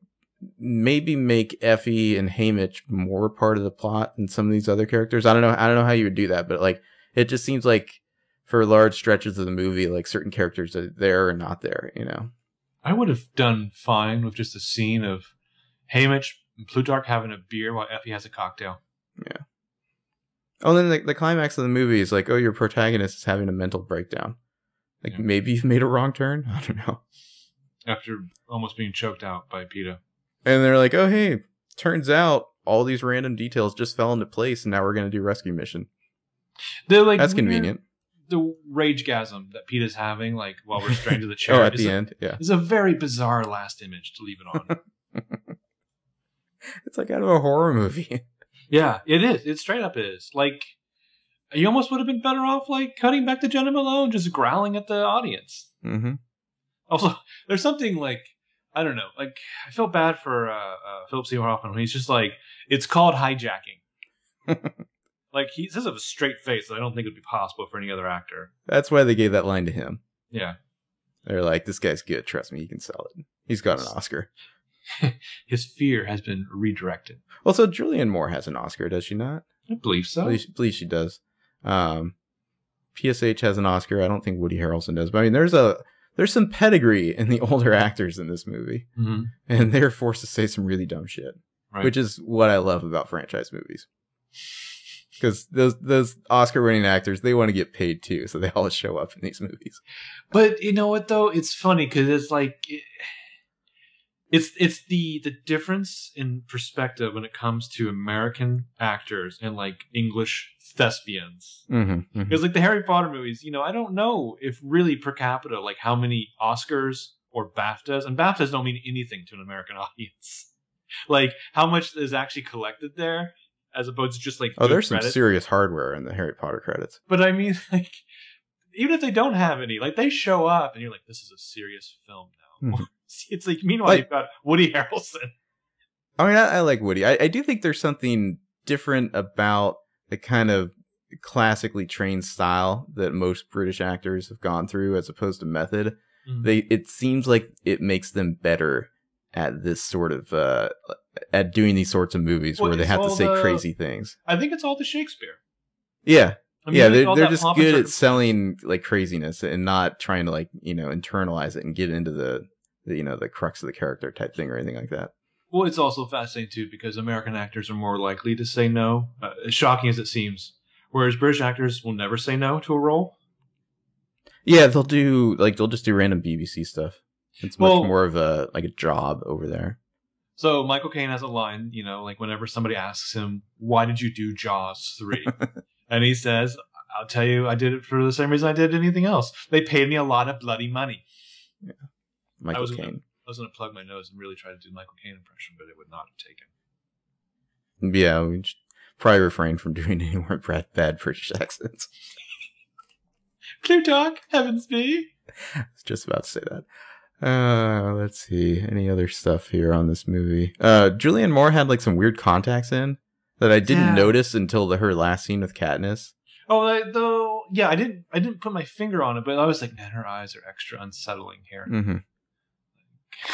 maybe make Effie and Haymitch more part of the plot than some of these other characters. I don't know. I don't know how you would do that, but like it just seems like for large stretches of the movie, like certain characters are there or not there. You know. I would have done fine with just a scene of Haymitch and Plutarch having a beer while Effie has a cocktail. Yeah. Oh, and then the, the climax of the movie is like, oh, your protagonist is having a mental breakdown. Like Yeah. maybe you've made a wrong turn. I don't know. After almost being choked out by Peeta. And they're like, oh, hey, turns out all these random details just fell into place, and now we're gonna do rescue mission. They're like That's convenient. The ragegasm that Pete is having, like while we're strained to the chair. oh, at the a, end, yeah, is a very bizarre last image to leave it on. it's like out of a horror movie. yeah, it is. It straight up is. Like you almost would have been better off like cutting back to Jena Malone, just growling at the audience. hmm Also, there's something like I don't know. Like I feel bad for uh, uh, Philip Seymour Hoffman when he's just like, it's called hijacking. Like he says it with a straight face that I don't think it would be possible for any other actor. That's why they gave that line to him. Yeah, They're like, "This guy's good. Trust me, he can sell it. He's got an Oscar." his fear has been redirected. Also, Julianne Moore has an Oscar, does she not? I believe I so. believe, believe she does. Um, PSH has an Oscar. I don't think Woody Harrelson does, but I mean, there's a there's some pedigree in the older actors in this movie, Mhm. and they're forced to say some really dumb shit, Right. which is what I love about franchise movies. Because those those Oscar winning actors, they want to get paid too, so they all show up in these movies. But you know what though? It's funny because it's like it's it's the the difference in perspective when it comes to American actors and like English thespians. Mm-hmm, Because like the Harry Potter movies, you know, I don't know if really per capita, like how many Oscars or BAFTAs, and BAFTAs don't mean anything to an American audience. Like how much is actually collected there, as opposed to just like Oh, there's some serious hardware in the Harry Potter credits. But I mean, like, even if they don't have any, like, they show up and you're like, this is a serious film now. Mhm. it's like, meanwhile, Like- you've got Woody Harrelson. I mean, I, I like Woody. I, I do think there's something different about the kind of classically trained style that most British actors have gone through, as opposed to method. Mhm. They it seems like it makes them better at this sort of uh, at doing these sorts of movies Well, where they have to say the- crazy things. I think it's all the Shakespeare. Yeah, I mean, yeah, they're they're just good at selling like craziness and not trying to like you know internalize it and get into the, the you know the crux of the character type thing or anything like that. Well, it's also fascinating, too, because American actors are more likely to say no, uh, as shocking as it seems. Whereas British actors will never say no to a role. Yeah, they'll do like they'll just do random BBC stuff. It's much Well- more of a like a job over there. So Michael Caine has a line, you know, like whenever somebody asks him, "Why did you do Jaws 3? and he says, "I'll tell you, I did it for the same reason I did anything else. They paid me a lot of bloody money." Michael was- Caine. I was going to plug my nose and really try to do Michael Caine impression, but it would not have taken. Yeah, we should probably refrain from doing any more bad, bad British accents. Clear talk, heavens be. I was just about to say that. Uh, let's see. Any other stuff here on this movie? Uh, Julianne Moore had like some weird contacts in that I didn't Yeah. notice until the, her last scene with Katniss. Oh, I- though, yeah, I didn't, I didn't put my finger on it, but I was like, man, her eyes are extra unsettling here. hmm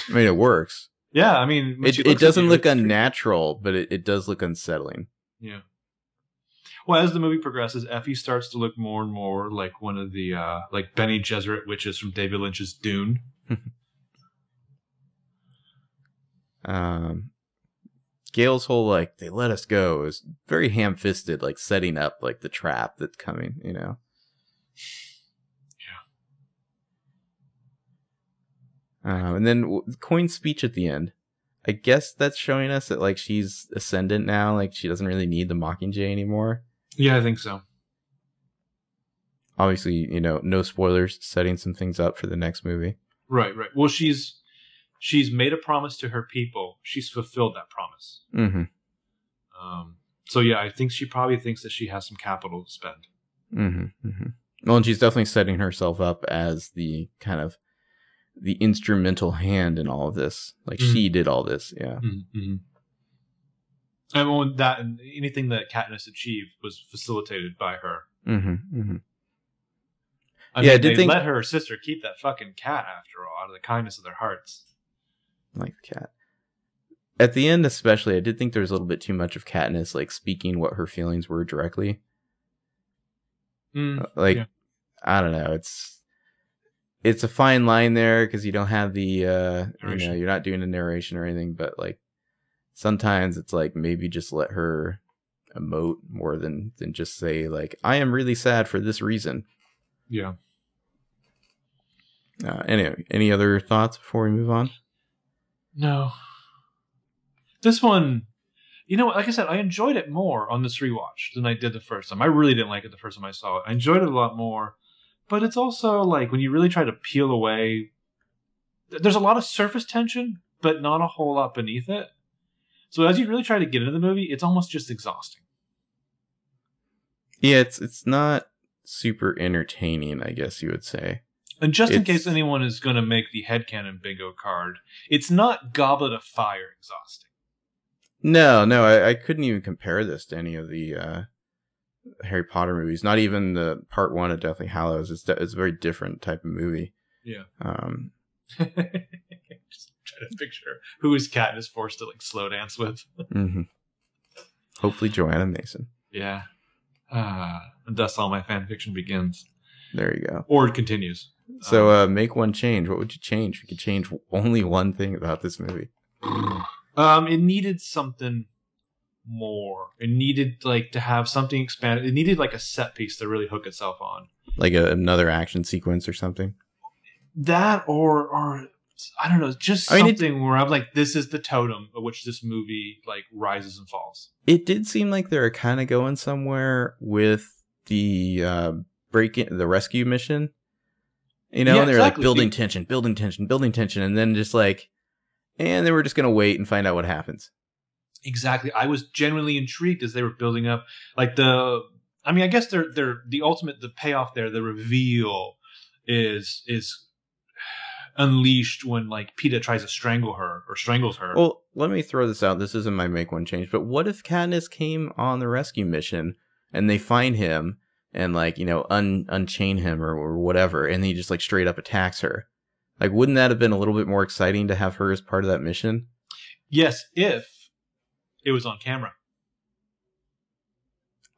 I mean, it works. Yeah, I mean, It, it doesn't look it's creepy. unnatural, but it, it does look unsettling. Yeah. Well, as the movie progresses, Effie starts to look more and more like one of the uh, like Bene Gesserit witches from David Lynch's Dune. um Gale's whole like they let us go is very ham-fisted, like setting up like the trap that's coming, you know. Yeah. Um, and then w- Coin's speech at the end. I guess that's showing us that like she's ascendant now, like she doesn't really need the Mockingjay anymore. Yeah, I think so. Obviously, you know, no spoilers, setting some things up for the next movie. Right, right. Well, she's she's made a promise to her people. She's fulfilled that promise. Mm-hmm. Um, so yeah, I think she probably thinks that she has some capital to spend. Mm-hmm, mm-hmm. Well, and she's definitely setting herself up as the kind of the instrumental hand in all of this. Like Mhm. she did all this. Yeah. Mm-hmm. And when that anything that Katniss achieved was facilitated by her. Mm-hmm, mm-hmm. I Yeah, I did they think- let her sister keep that fucking cat after all, out of the kindness of their hearts. Like the cat. At the end, especially, I did think there was a little bit too much of Katniss like speaking what her feelings were directly. Mm, Like, Yeah. I don't know. It's it's a fine line there because you don't have the uh you know you're not doing a narration or anything, but like sometimes it's like maybe just let her emote more than than just say like I am really sad for this reason. Yeah. Uh, anyway, any other thoughts before we move on? No. This one, you know, like I said, I enjoyed it more on this rewatch than I did the first time. I really didn't like it the first time I saw it. I enjoyed it a lot more but it's also like when you really try to peel away, there's a lot of surface tension, but not a whole lot beneath it. So as you really try to get into the movie, it's almost just exhausting. Yeah, it's it's not super entertaining, I guess you would say. And just in case anyone is going to make the headcanon bingo card, it's not Goblet of Fire exhausting. No, no, I, I couldn't even compare this to any of the uh, Harry Potter movies. Not even the part one of Deathly Hallows. It's de- it's a very different type of movie. Yeah. Um, just trying to picture who is Katniss forced to like slow dance with. mm-hmm. Hopefully, Johanna Mason. Yeah. And thus all my fan fiction begins. There you go. Or it continues. So, uh, make one change. What would you change? You could change only one thing about this movie. Um, it needed something more. It needed like to have something expanded. It needed like a set piece to really hook itself on. Like a, another action sequence or something. That or or I don't know, just I mean, it- something where I'm like, this is the totem of which this movie like rises and falls. It did seem like they were kind of going somewhere with the uh, break in, the rescue mission. You know, Yeah, and they're like exactly. building tension, building tension, building tension, and then just like, and then we're just gonna wait and find out what happens. Exactly. I was genuinely intrigued as they were building up like the I mean, I guess they're they're the ultimate the payoff there, the reveal is is unleashed when like Peeta tries to strangle her or strangles her. Well, let me throw this out. This isn't my make one change, but what if Katniss came on the rescue mission and they find him and like you know un unchain him or, or whatever, and he just like straight up attacks her? Like, wouldn't that have been a little bit more exciting to have her as part of that mission? yes, if it was on camera.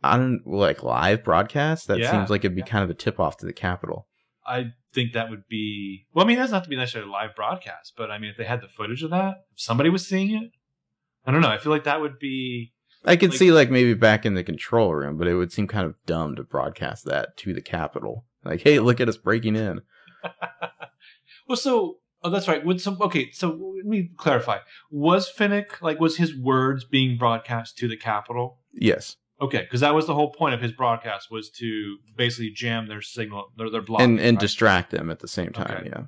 on like live broadcast that Yeah. seems like it'd be Yeah. kind of a tip off to the capitol I think that would be well. I mean, that's not to be necessarily a live broadcast, but I mean, if they had the footage of that, if somebody was seeing it, I don't know. I feel like that would be i could Like- see like maybe back in the control room but it would seem kind of dumb to broadcast that to the capitol like hey look at us breaking in well. So, oh, that's right. Would some okay? So let me clarify. Was Finnick like was his words being broadcast to the Capitol? yes Okay, because that was the whole point of his broadcast was to basically jam their signal, their their block, and and right? distract them at the same time Okay. yeah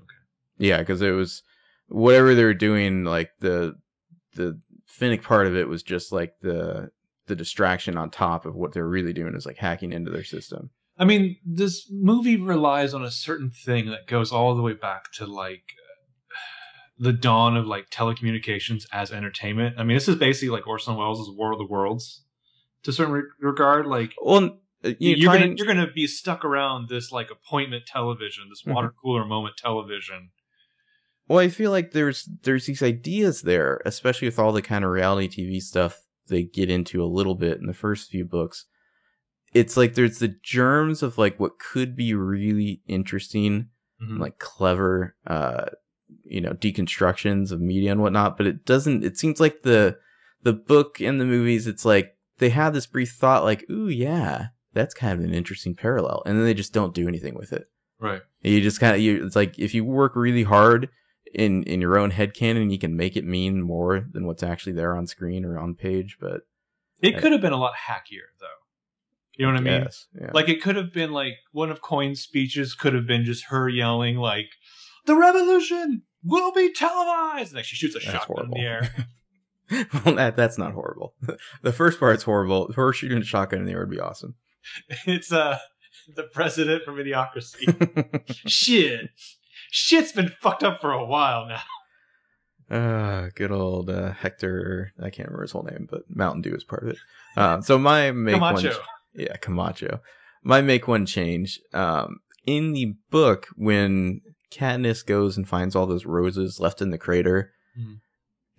Okay. yeah because it was whatever they were doing like the the finnick part of it was just like the the distraction on top of what they're really doing is like hacking into their system I mean, this movie relies on a certain thing that goes all the way back to like the dawn of like telecommunications as entertainment. I mean, this is basically like Orson Welles' War of the Worlds to a certain re- regard. Like well uh, you you're gonna you're gonna be stuck around this like appointment television, this Mhm. water cooler moment television. Well, I feel like there's there's these ideas there, especially with all the kind of reality TV stuff they get into a little bit in the first few books. It's like there's the germs of like what could be really interesting, Mhm. like clever, uh, you know, deconstructions of media and whatnot. But it doesn't. It seems like the the book and the movies. It's like they have this brief thought, like, "Ooh, yeah, that's kind of an interesting parallel," and then they just don't do anything with it. Right. You just kind of you. It's like if you work really hard in in your own head canon, you can make it mean more than what's actually there on screen or on page. But It Yeah. could have been a lot hackier though. You know what I mean? yes, yeah. Like it could have been like one of Coin's speeches could have been just her yelling like, "The revolution will be televised!" And like she shoots a That's shotgun in the air. well, that that's not horrible. the first part's horrible. Her shooting a shotgun in the air would be awesome. it's uh the president from Idiocracy. Shit, shit's been fucked up for a while now. Ah, good old uh, Hector. I can't remember his whole name, but Mountain Dew is part of it. Uh, so my make Camacho. one. yeah, Camacho. My make one change. Um, in the book, when Katniss goes and finds all those roses left in the crater, Mhm.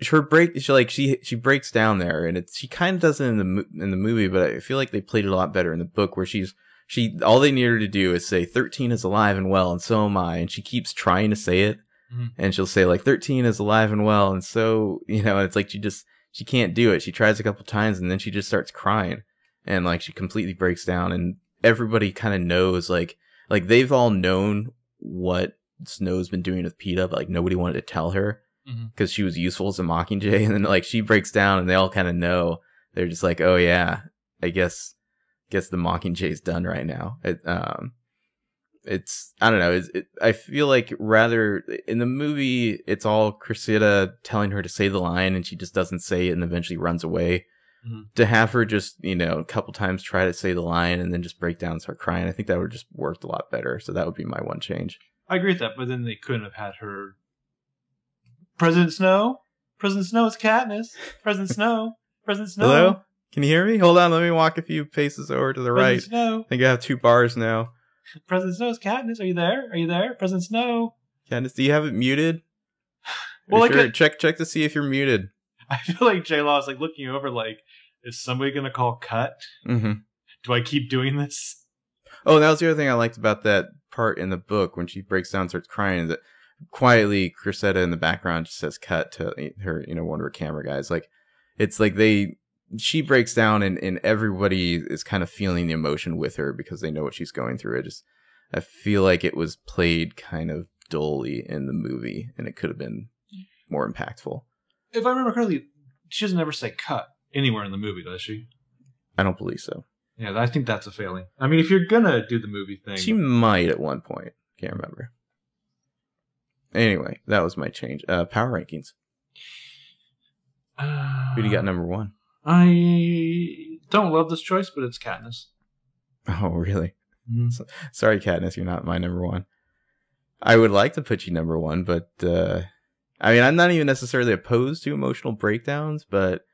Her break, she like she she breaks down there, and it's she kind of does it in the in the movie, but I feel like they played it a lot better in the book, where she's she all they need her to do is say thirteen is alive and well, and so am I, and she keeps trying to say it, Mhm. and she'll say like thirteen is alive and well, and so you know, it's like she just she can't do it. She tries a couple times, and then she just starts crying and like she completely breaks down and everybody kind of knows like like they've all known what Snow's been doing with Peeta, but like nobody wanted to tell her Because she was useful as a Mockingjay, and then like she breaks down and they all kind of know. They're just like, oh yeah, I guess guess the Mockingjay's done right now. It, um, it's I don't know. It's, it, I feel like rather in the movie, it's all Cressida telling her to say the line, and she just doesn't say it, and eventually runs away. Mhm. To have her just you know a couple times try to say the line and then just break down and start crying, I think that would just worked a lot better. So that would be my one change. I agree with that, but then they couldn't have had her. President Snow, President Snow is Katniss. President Snow, President Snow. Hello, can you hear me? Hold on, let me walk a few paces over to the right. President Snow, I think I have two bars now. President Snow is Katniss. Are you there? Are you there, President Snow? Candace, do you have it muted? Well, like sure. it- check check to see if you're muted. I feel like J Law is like looking over, like, is somebody gonna call cut? hmm Do I keep doing this? Oh, that was the other thing I liked about that part in the book when she breaks down and starts crying. Is That quietly, Cressida in the background just says "cut" to her, you know, one of her camera guys. Like, it's like they, she breaks down, and and everybody is kind of feeling the emotion with her because they know what she's going through. I just, I feel like it was played kind of dully in the movie, and it could have been more impactful. If I remember correctly, she doesn't ever say cut anywhere in the movie, does she? I don't believe so. Yeah, I think that's a failing. I mean, if you're gonna do the movie thing, She might at one point. Can't remember. Anyway, that was my change. Uh, power rankings. uh, Who do you got number one? I don't love this choice, but it's Katniss. Oh, really? Mhm. Sorry, Katniss, you're not my number one. I would like to put you number one, but uh, I mean, I'm not even necessarily opposed to emotional breakdowns, but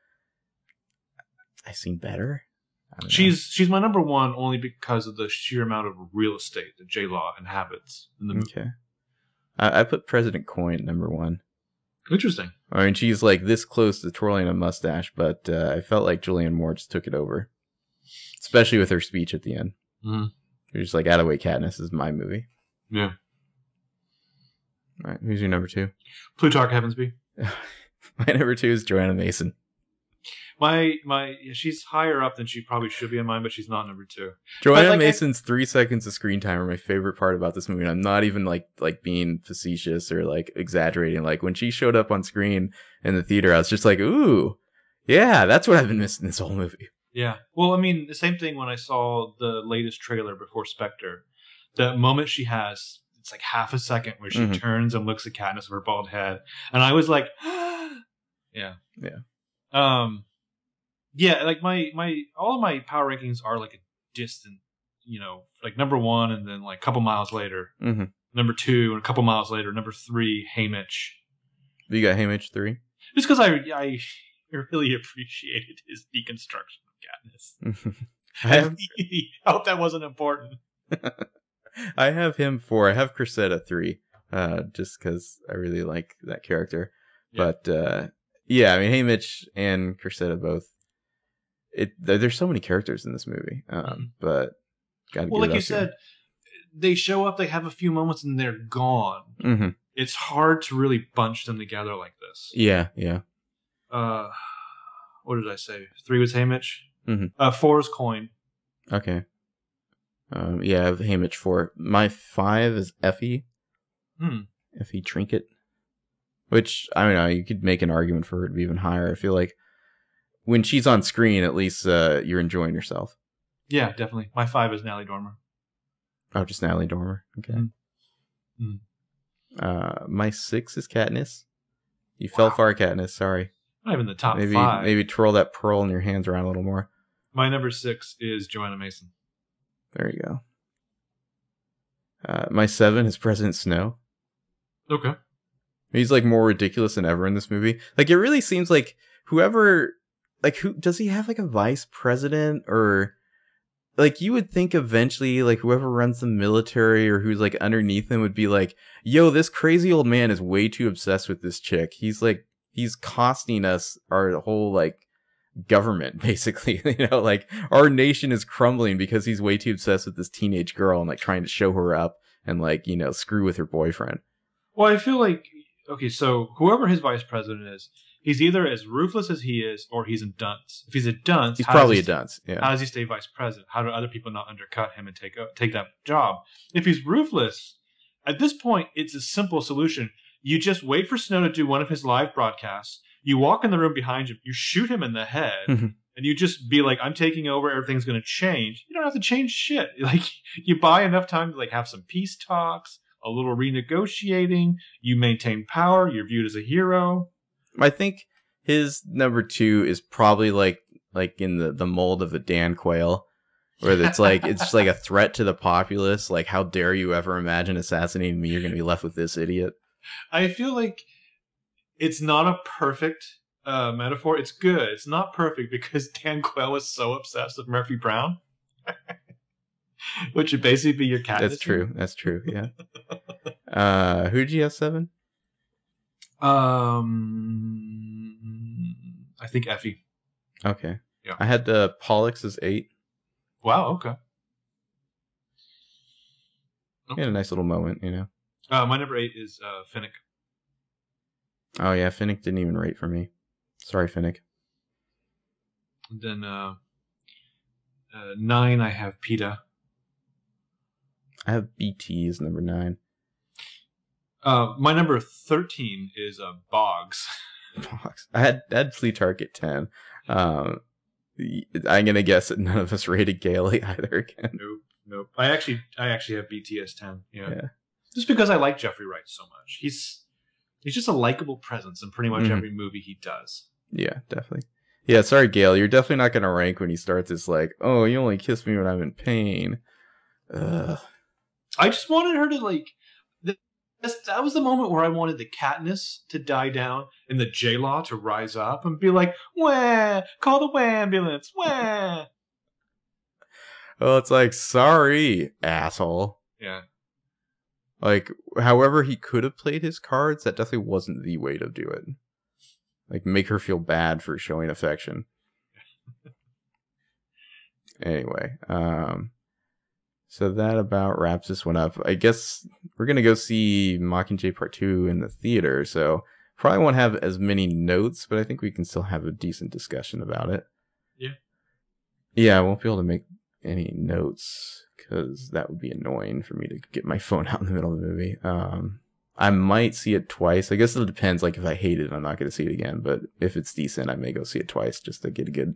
I've seen better. I don't know. She's she's my number one only because of the sheer amount of real estate that J Law inhabits in the movie. I, I put President Coin number one. Interesting. I mean, she's like this close to twirling a mustache, but uh, I felt like Julianne Moore just took it over, especially with her speech at the end. Mhm. You're just like, out of way, Katniss is my movie. Yeah. All right, who's your number two? Plutarch Heavensbee. My number two is Johanna Mason. My my yeah, she's higher up than she probably should be in mine, but she's not number two. Joanna like, I- Mason's three seconds of screen time are my favorite part about this movie. And I'm not even like like being facetious or like exaggerating. Like when she showed up on screen in the theater, I was just like, ooh, yeah, that's what I've been missing this whole movie. Yeah. Well, I mean, the same thing when I saw the latest trailer before Spectre. The moment she has, it's like half a second where she Mhm. turns and looks at Katniss with her bald head, and I was like, yeah, Yeah. Um, yeah. Like my my all of my power rankings are like a distant, you know, like number one, and then like a couple miles later, Mm-hmm. number two, and a couple miles later, number three, Haymitch. You got Haymitch three. Just because I I really appreciated his deconstruction of Katniss. I have I hope that wasn't important. I have him four. I have Cressida three. Uh, just because I really like that character. Yeah. But uh, yeah, I mean Haymitch and Cressida both. It there, there's so many characters in this movie. Um, Mhm. but gotta Well, like you said, they show up, they have a few moments, and they're gone. hmm It's hard to really bunch them together like this. Yeah, yeah. Uh, what did I say? Three was Haymitch. Mhm. Uh, four is Coin. Okay. Um, yeah, I have Haymitch four. My five is Effie. Hmm. Effie Trinket. Which I don't know. You could make an argument for her to be even higher. I feel like when she's on screen, at least uh, you're enjoying yourself. Yeah, definitely. My five is Natalie Dormer. Oh, just Natalie Dormer. Okay. Mm. Uh, my six is Katniss. You fell far, Katniss. Sorry. Not even the top maybe five. maybe twirl that pearl in your hands around a little more. My number six is Johanna Mason. There you go. Uh, my seven is President Snow. Okay. He's like more ridiculous than ever in this movie. Like it really seems like whoever like who does he have like a vice president or like you would think eventually like whoever runs the military or who's like underneath him would be like, "Yo, this crazy old man is way too obsessed with this chick. He's like he's costing us our whole like government basically you know like our nation is crumbling because he's way too obsessed with this teenage girl and like trying to show her up and like you know screw with her boyfriend Well, I feel like okay, so whoever his vice president is, he's either as ruthless as he is, or he's a dunce. If he's a dunce, he's probably he a dunce yeah How does he stay vice president? How do other people not undercut him and take take that job? If he's ruthless, at this point, it's a simple solution. You just wait for Snow to do one of his live broadcasts. You walk in the room behind him. You shoot him in the head, Mhm. and you just be like, I'm taking over, everything's gonna change. You don't have to change shit. Like you buy enough time to like have some peace talks, a little renegotiating, you maintain power, you're viewed as a hero. I think his number two is probably like like in the the mold of a Dan Quayle, where it's like it's like a threat to the populace. Like, how dare you ever imagine assassinating me? You're gonna be left with this idiot. I feel like it's not a perfect uh, metaphor. It's good. It's not perfect because Dan Quayle was so obsessed with Murphy Brown, which would basically be your cat. That's true. That's true. Yeah. uh, who did you have seven? Um, I think Effie. Okay. Yeah. I had uh, Pollux as eight. Wow. Okay. He had a nice little moment, you know. Uh, my number eight is uh, Finnick. Oh yeah, Finnick didn't even rate for me. Sorry, Finnick. And then uh, uh, nine, I have Peeta. I have Beetee as number nine. Uh, my number thirteen is uh, Boggs. Boggs. I had I had Plutarch at ten. Um, I'm gonna guess that none of us rated Gailey either again. Nope, nope. I actually, I actually have BTS ten. Yeah. Yeah. just because I like Jeffrey Wright so much. He's he's just a likable presence in pretty much Mhm. every movie he does. Yeah, definitely. Yeah, sorry, Gale. You're definitely not gonna rank when he starts. It's like, oh, you only kiss me when I'm in pain. Ugh. I just wanted her to like. that was the moment where I wanted the Katniss to die down and the J Law to rise up and be like, "Wah! Call the ambulance! Wah!" Oh, it's like, sorry, asshole. Yeah, Like, however he could have played his cards, that definitely wasn't the way to do it. Like, make her feel bad for showing affection. anyway, um, so that about wraps this one up. I guess we're gonna go see Mockingjay Part Two in the theater, so probably won't have as many notes, but I think we can still have a decent discussion about it. Yeah. Yeah, I won't be able to make any notes because that would be annoying for me to get my phone out in the middle of the movie. Um, I might see it twice. I guess it depends. Like if I hate it, I'm not going to see it again. But if it's decent, I may go see it twice just to get a good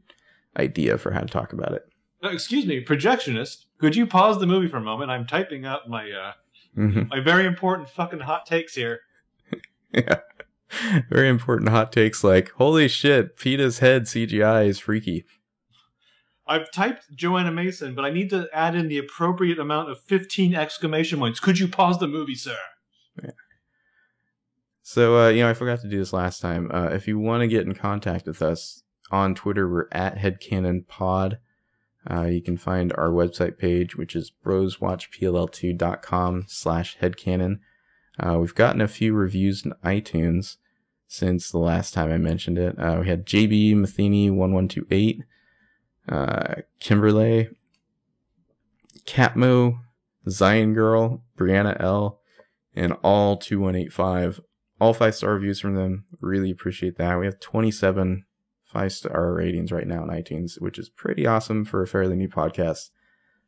idea for how to talk about it. Uh, excuse me, projectionist. Could you pause the movie for a moment? I'm typing up my uh, Mhm. my very important fucking hot takes here. yeah. Very important hot takes like, holy shit, Peeta's head CGI is freaky. I've typed Johanna Mason, but I need to add in the appropriate amount of 15 exclamation points. Could you pause the movie, sir? Yeah. So, uh, you know, I forgot to do this last time. Uh, if you want to get in contact with us on Twitter, we're at HeadcanonPod. Uh, you can find our website page, which is broswatchpll2.com slash headcanon. Uh, we've gotten a few reviews in iTunes since the last time I mentioned it. Uh, we had JB Matheny1128, uh, Kimberly, Catmo, Zion Girl, Brianna L, and all 2185 all five star reviews from them. Really appreciate that. We have 27 five star ratings right now on iTunes, which is pretty awesome for a fairly new podcast.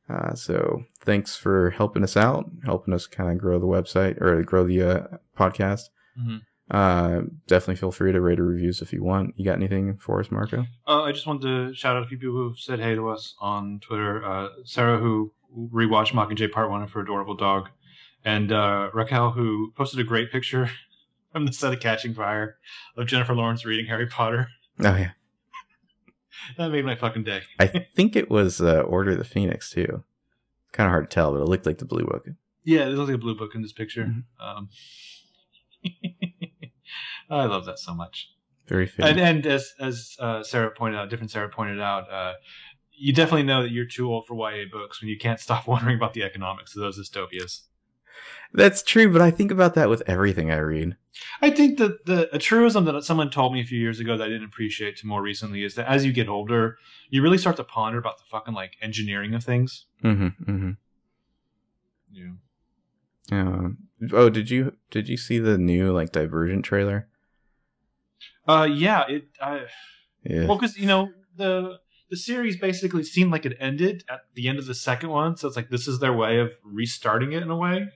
Uh, so thanks for helping us out, helping us kind of grow the website or grow the uh, podcast. Mhm. Uh, definitely feel free to rate or reviews if you want. You got anything for us, Marco? Uh, I just wanted to shout out a few people who've said hey to us on Twitter. Uh, Sarah, who rewatched Mockingjay Part 1 of her adorable dog, and uh, Raquel, who posted a great picture from the set of Catching Fire of Jennifer Lawrence reading Harry Potter. Oh yeah, That made my fucking day. I think it was uh, Order of the Phoenix too. Kind of hard to tell, but it looked like the Blue Book. Yeah, there's like a blue book in this picture. Mhm. Um, I love that so much. Very fitting. And, and as as uh, Sarah pointed out, different Sarah pointed out, uh, you definitely know that you're too old for YA books when you can't stop wondering about the economics of those dystopias. That's true, but I think about that with everything I read. I think that the a truism that someone told me a few years ago that I didn't appreciate to more recently is that as you get older, you really start to ponder about the fucking like engineering of things. Mm-hmm. Mm-hmm. Yeah. Um, oh, did you did you see the new like Divergent trailer? Uh, yeah. It. I, Yeah. Well, because you know the the series basically seemed like it ended at the end of the second one, so it's like this is their way of restarting it in a way.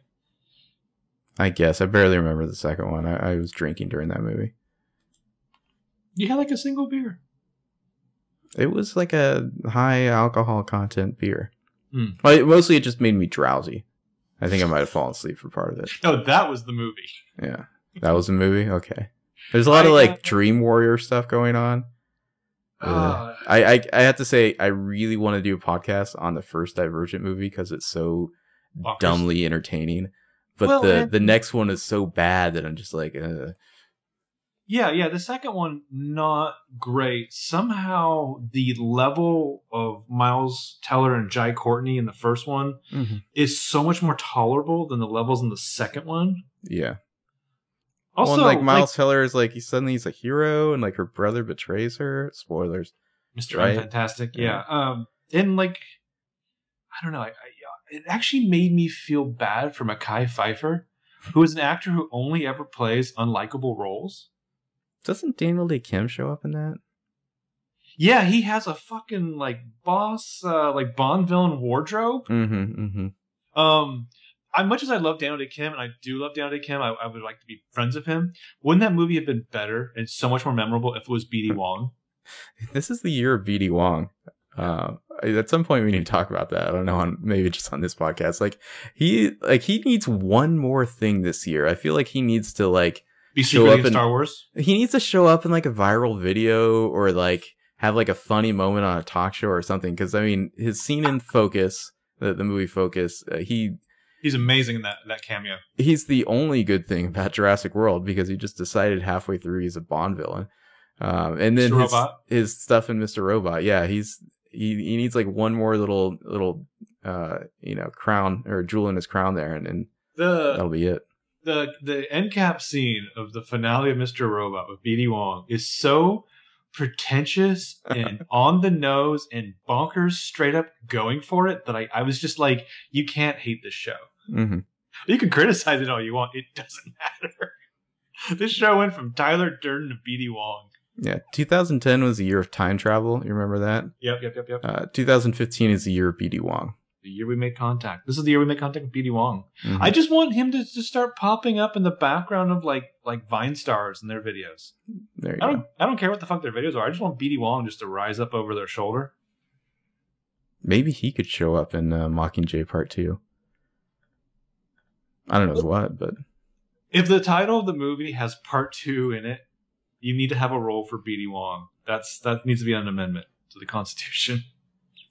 I guess I barely remember the second one. I, I was drinking during that movie. You had like a single beer. It was like a high alcohol content beer. Hmm. Well, it- mostly it just made me drowsy. I think I might have fallen asleep for part of it. No, that was the movie. Yeah, that was the movie. Okay, there's a lot of like uh, Dream Warrior stuff going on. Uh, Uh, I, I I have to say I really want to do a podcast on the first Divergent movie because it's so bonkers. dumbly entertaining. But Well, the and- the next one is so bad that I'm just like, uh, Yeah, yeah. The second one not great. Somehow the level of Miles Teller and Jai Courtney in the first one is so much more tolerable than the levels in the second one. yeah. Also, well, like like, Miles Teller is like he suddenly he's a hero, and like her brother betrays her. Spoilers. Mr. right? Fantastic. Yeah. Yeah. Um, and like, I don't know. I, I, it actually made me feel bad for Mekhi Phifer, who is an actor who only ever plays unlikable roles. Doesn't Daniel Dae Kim show up in that? Yeah, he has a fucking like boss, uh, like Bond villain wardrobe. Mm-hmm. Mm-hmm. Um, I much as I love Daniel Dae Kim, and I do love Daniel Dae Kim, I, I would like to be friends with him. Wouldn't that movie have been better and so much more memorable if it was BD Wong? This is the year of BD Wong. Uh, at some point we need to talk about that. I don't know, on maybe just on this podcast. Like he, like he needs one more thing this year. I feel like he needs to like Be Show up in Star Wars. he needs to show up in like a viral video or like have like a funny moment on a talk show or something. Because I mean, his scene in Focus, the, the movie Focus, uh, he He's amazing in that that cameo. he's the only good thing about Jurassic World because he just decided halfway through he's a Bond villain. Um, and then his, his stuff in Mr. Robot, yeah, he's he he needs like one more little little uh you know crown or jewel in his crown there, and, and The that'll be it. the the end cap scene of the finale of Mr. Robot with BD Wong is so pretentious and on the nose and bonkers straight up going for it that I, I was just like, you can't hate this show. hmm You can criticize it all you want. It doesn't matter. this show went from Tyler Durden to BD Wong. Yeah, 2010 was the year of time travel. You remember that? Yep, yep, yep, yep. Uh, 2015 is the year of BD Wong. the year we made contact. This is the year we made contact with BD Wong. Mhm. I just want him to just start popping up in the background of like like Vine stars and their videos. there you I go. don't I don't care what the fuck their videos are. I just want BD Wong just to rise up over their shoulder. Maybe he could show up in uh, Mockingjay Part Two. I don't know what, but If the title of the movie has part two in it, you need to have a role for BD Wong. That's that needs to be an amendment to the Constitution.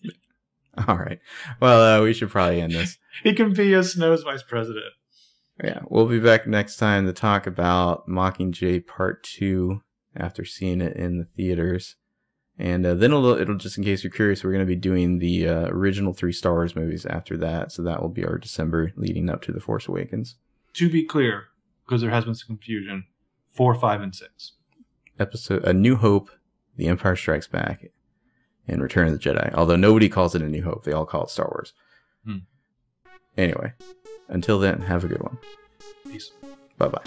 all right. Well, uh, we should probably end this. He can be a Snow's vice president. Yeah, we'll be back next time to talk about Mockingjay Part Two after seeing it in the theaters, and uh, then it'll, it'll just in case you're curious, we're going to be doing the uh, original three Star Wars movies after that, so that will be our December leading up to the Force Awakens To be clear, because there has been some confusion, four, five, and six. Episode. A New Hope, The Empire Strikes Back, and Return of the Jedi. Although nobody calls it A New Hope, they all call it Star Wars. Hmm. Anyway, until then, have a good one. Peace. Bye bye.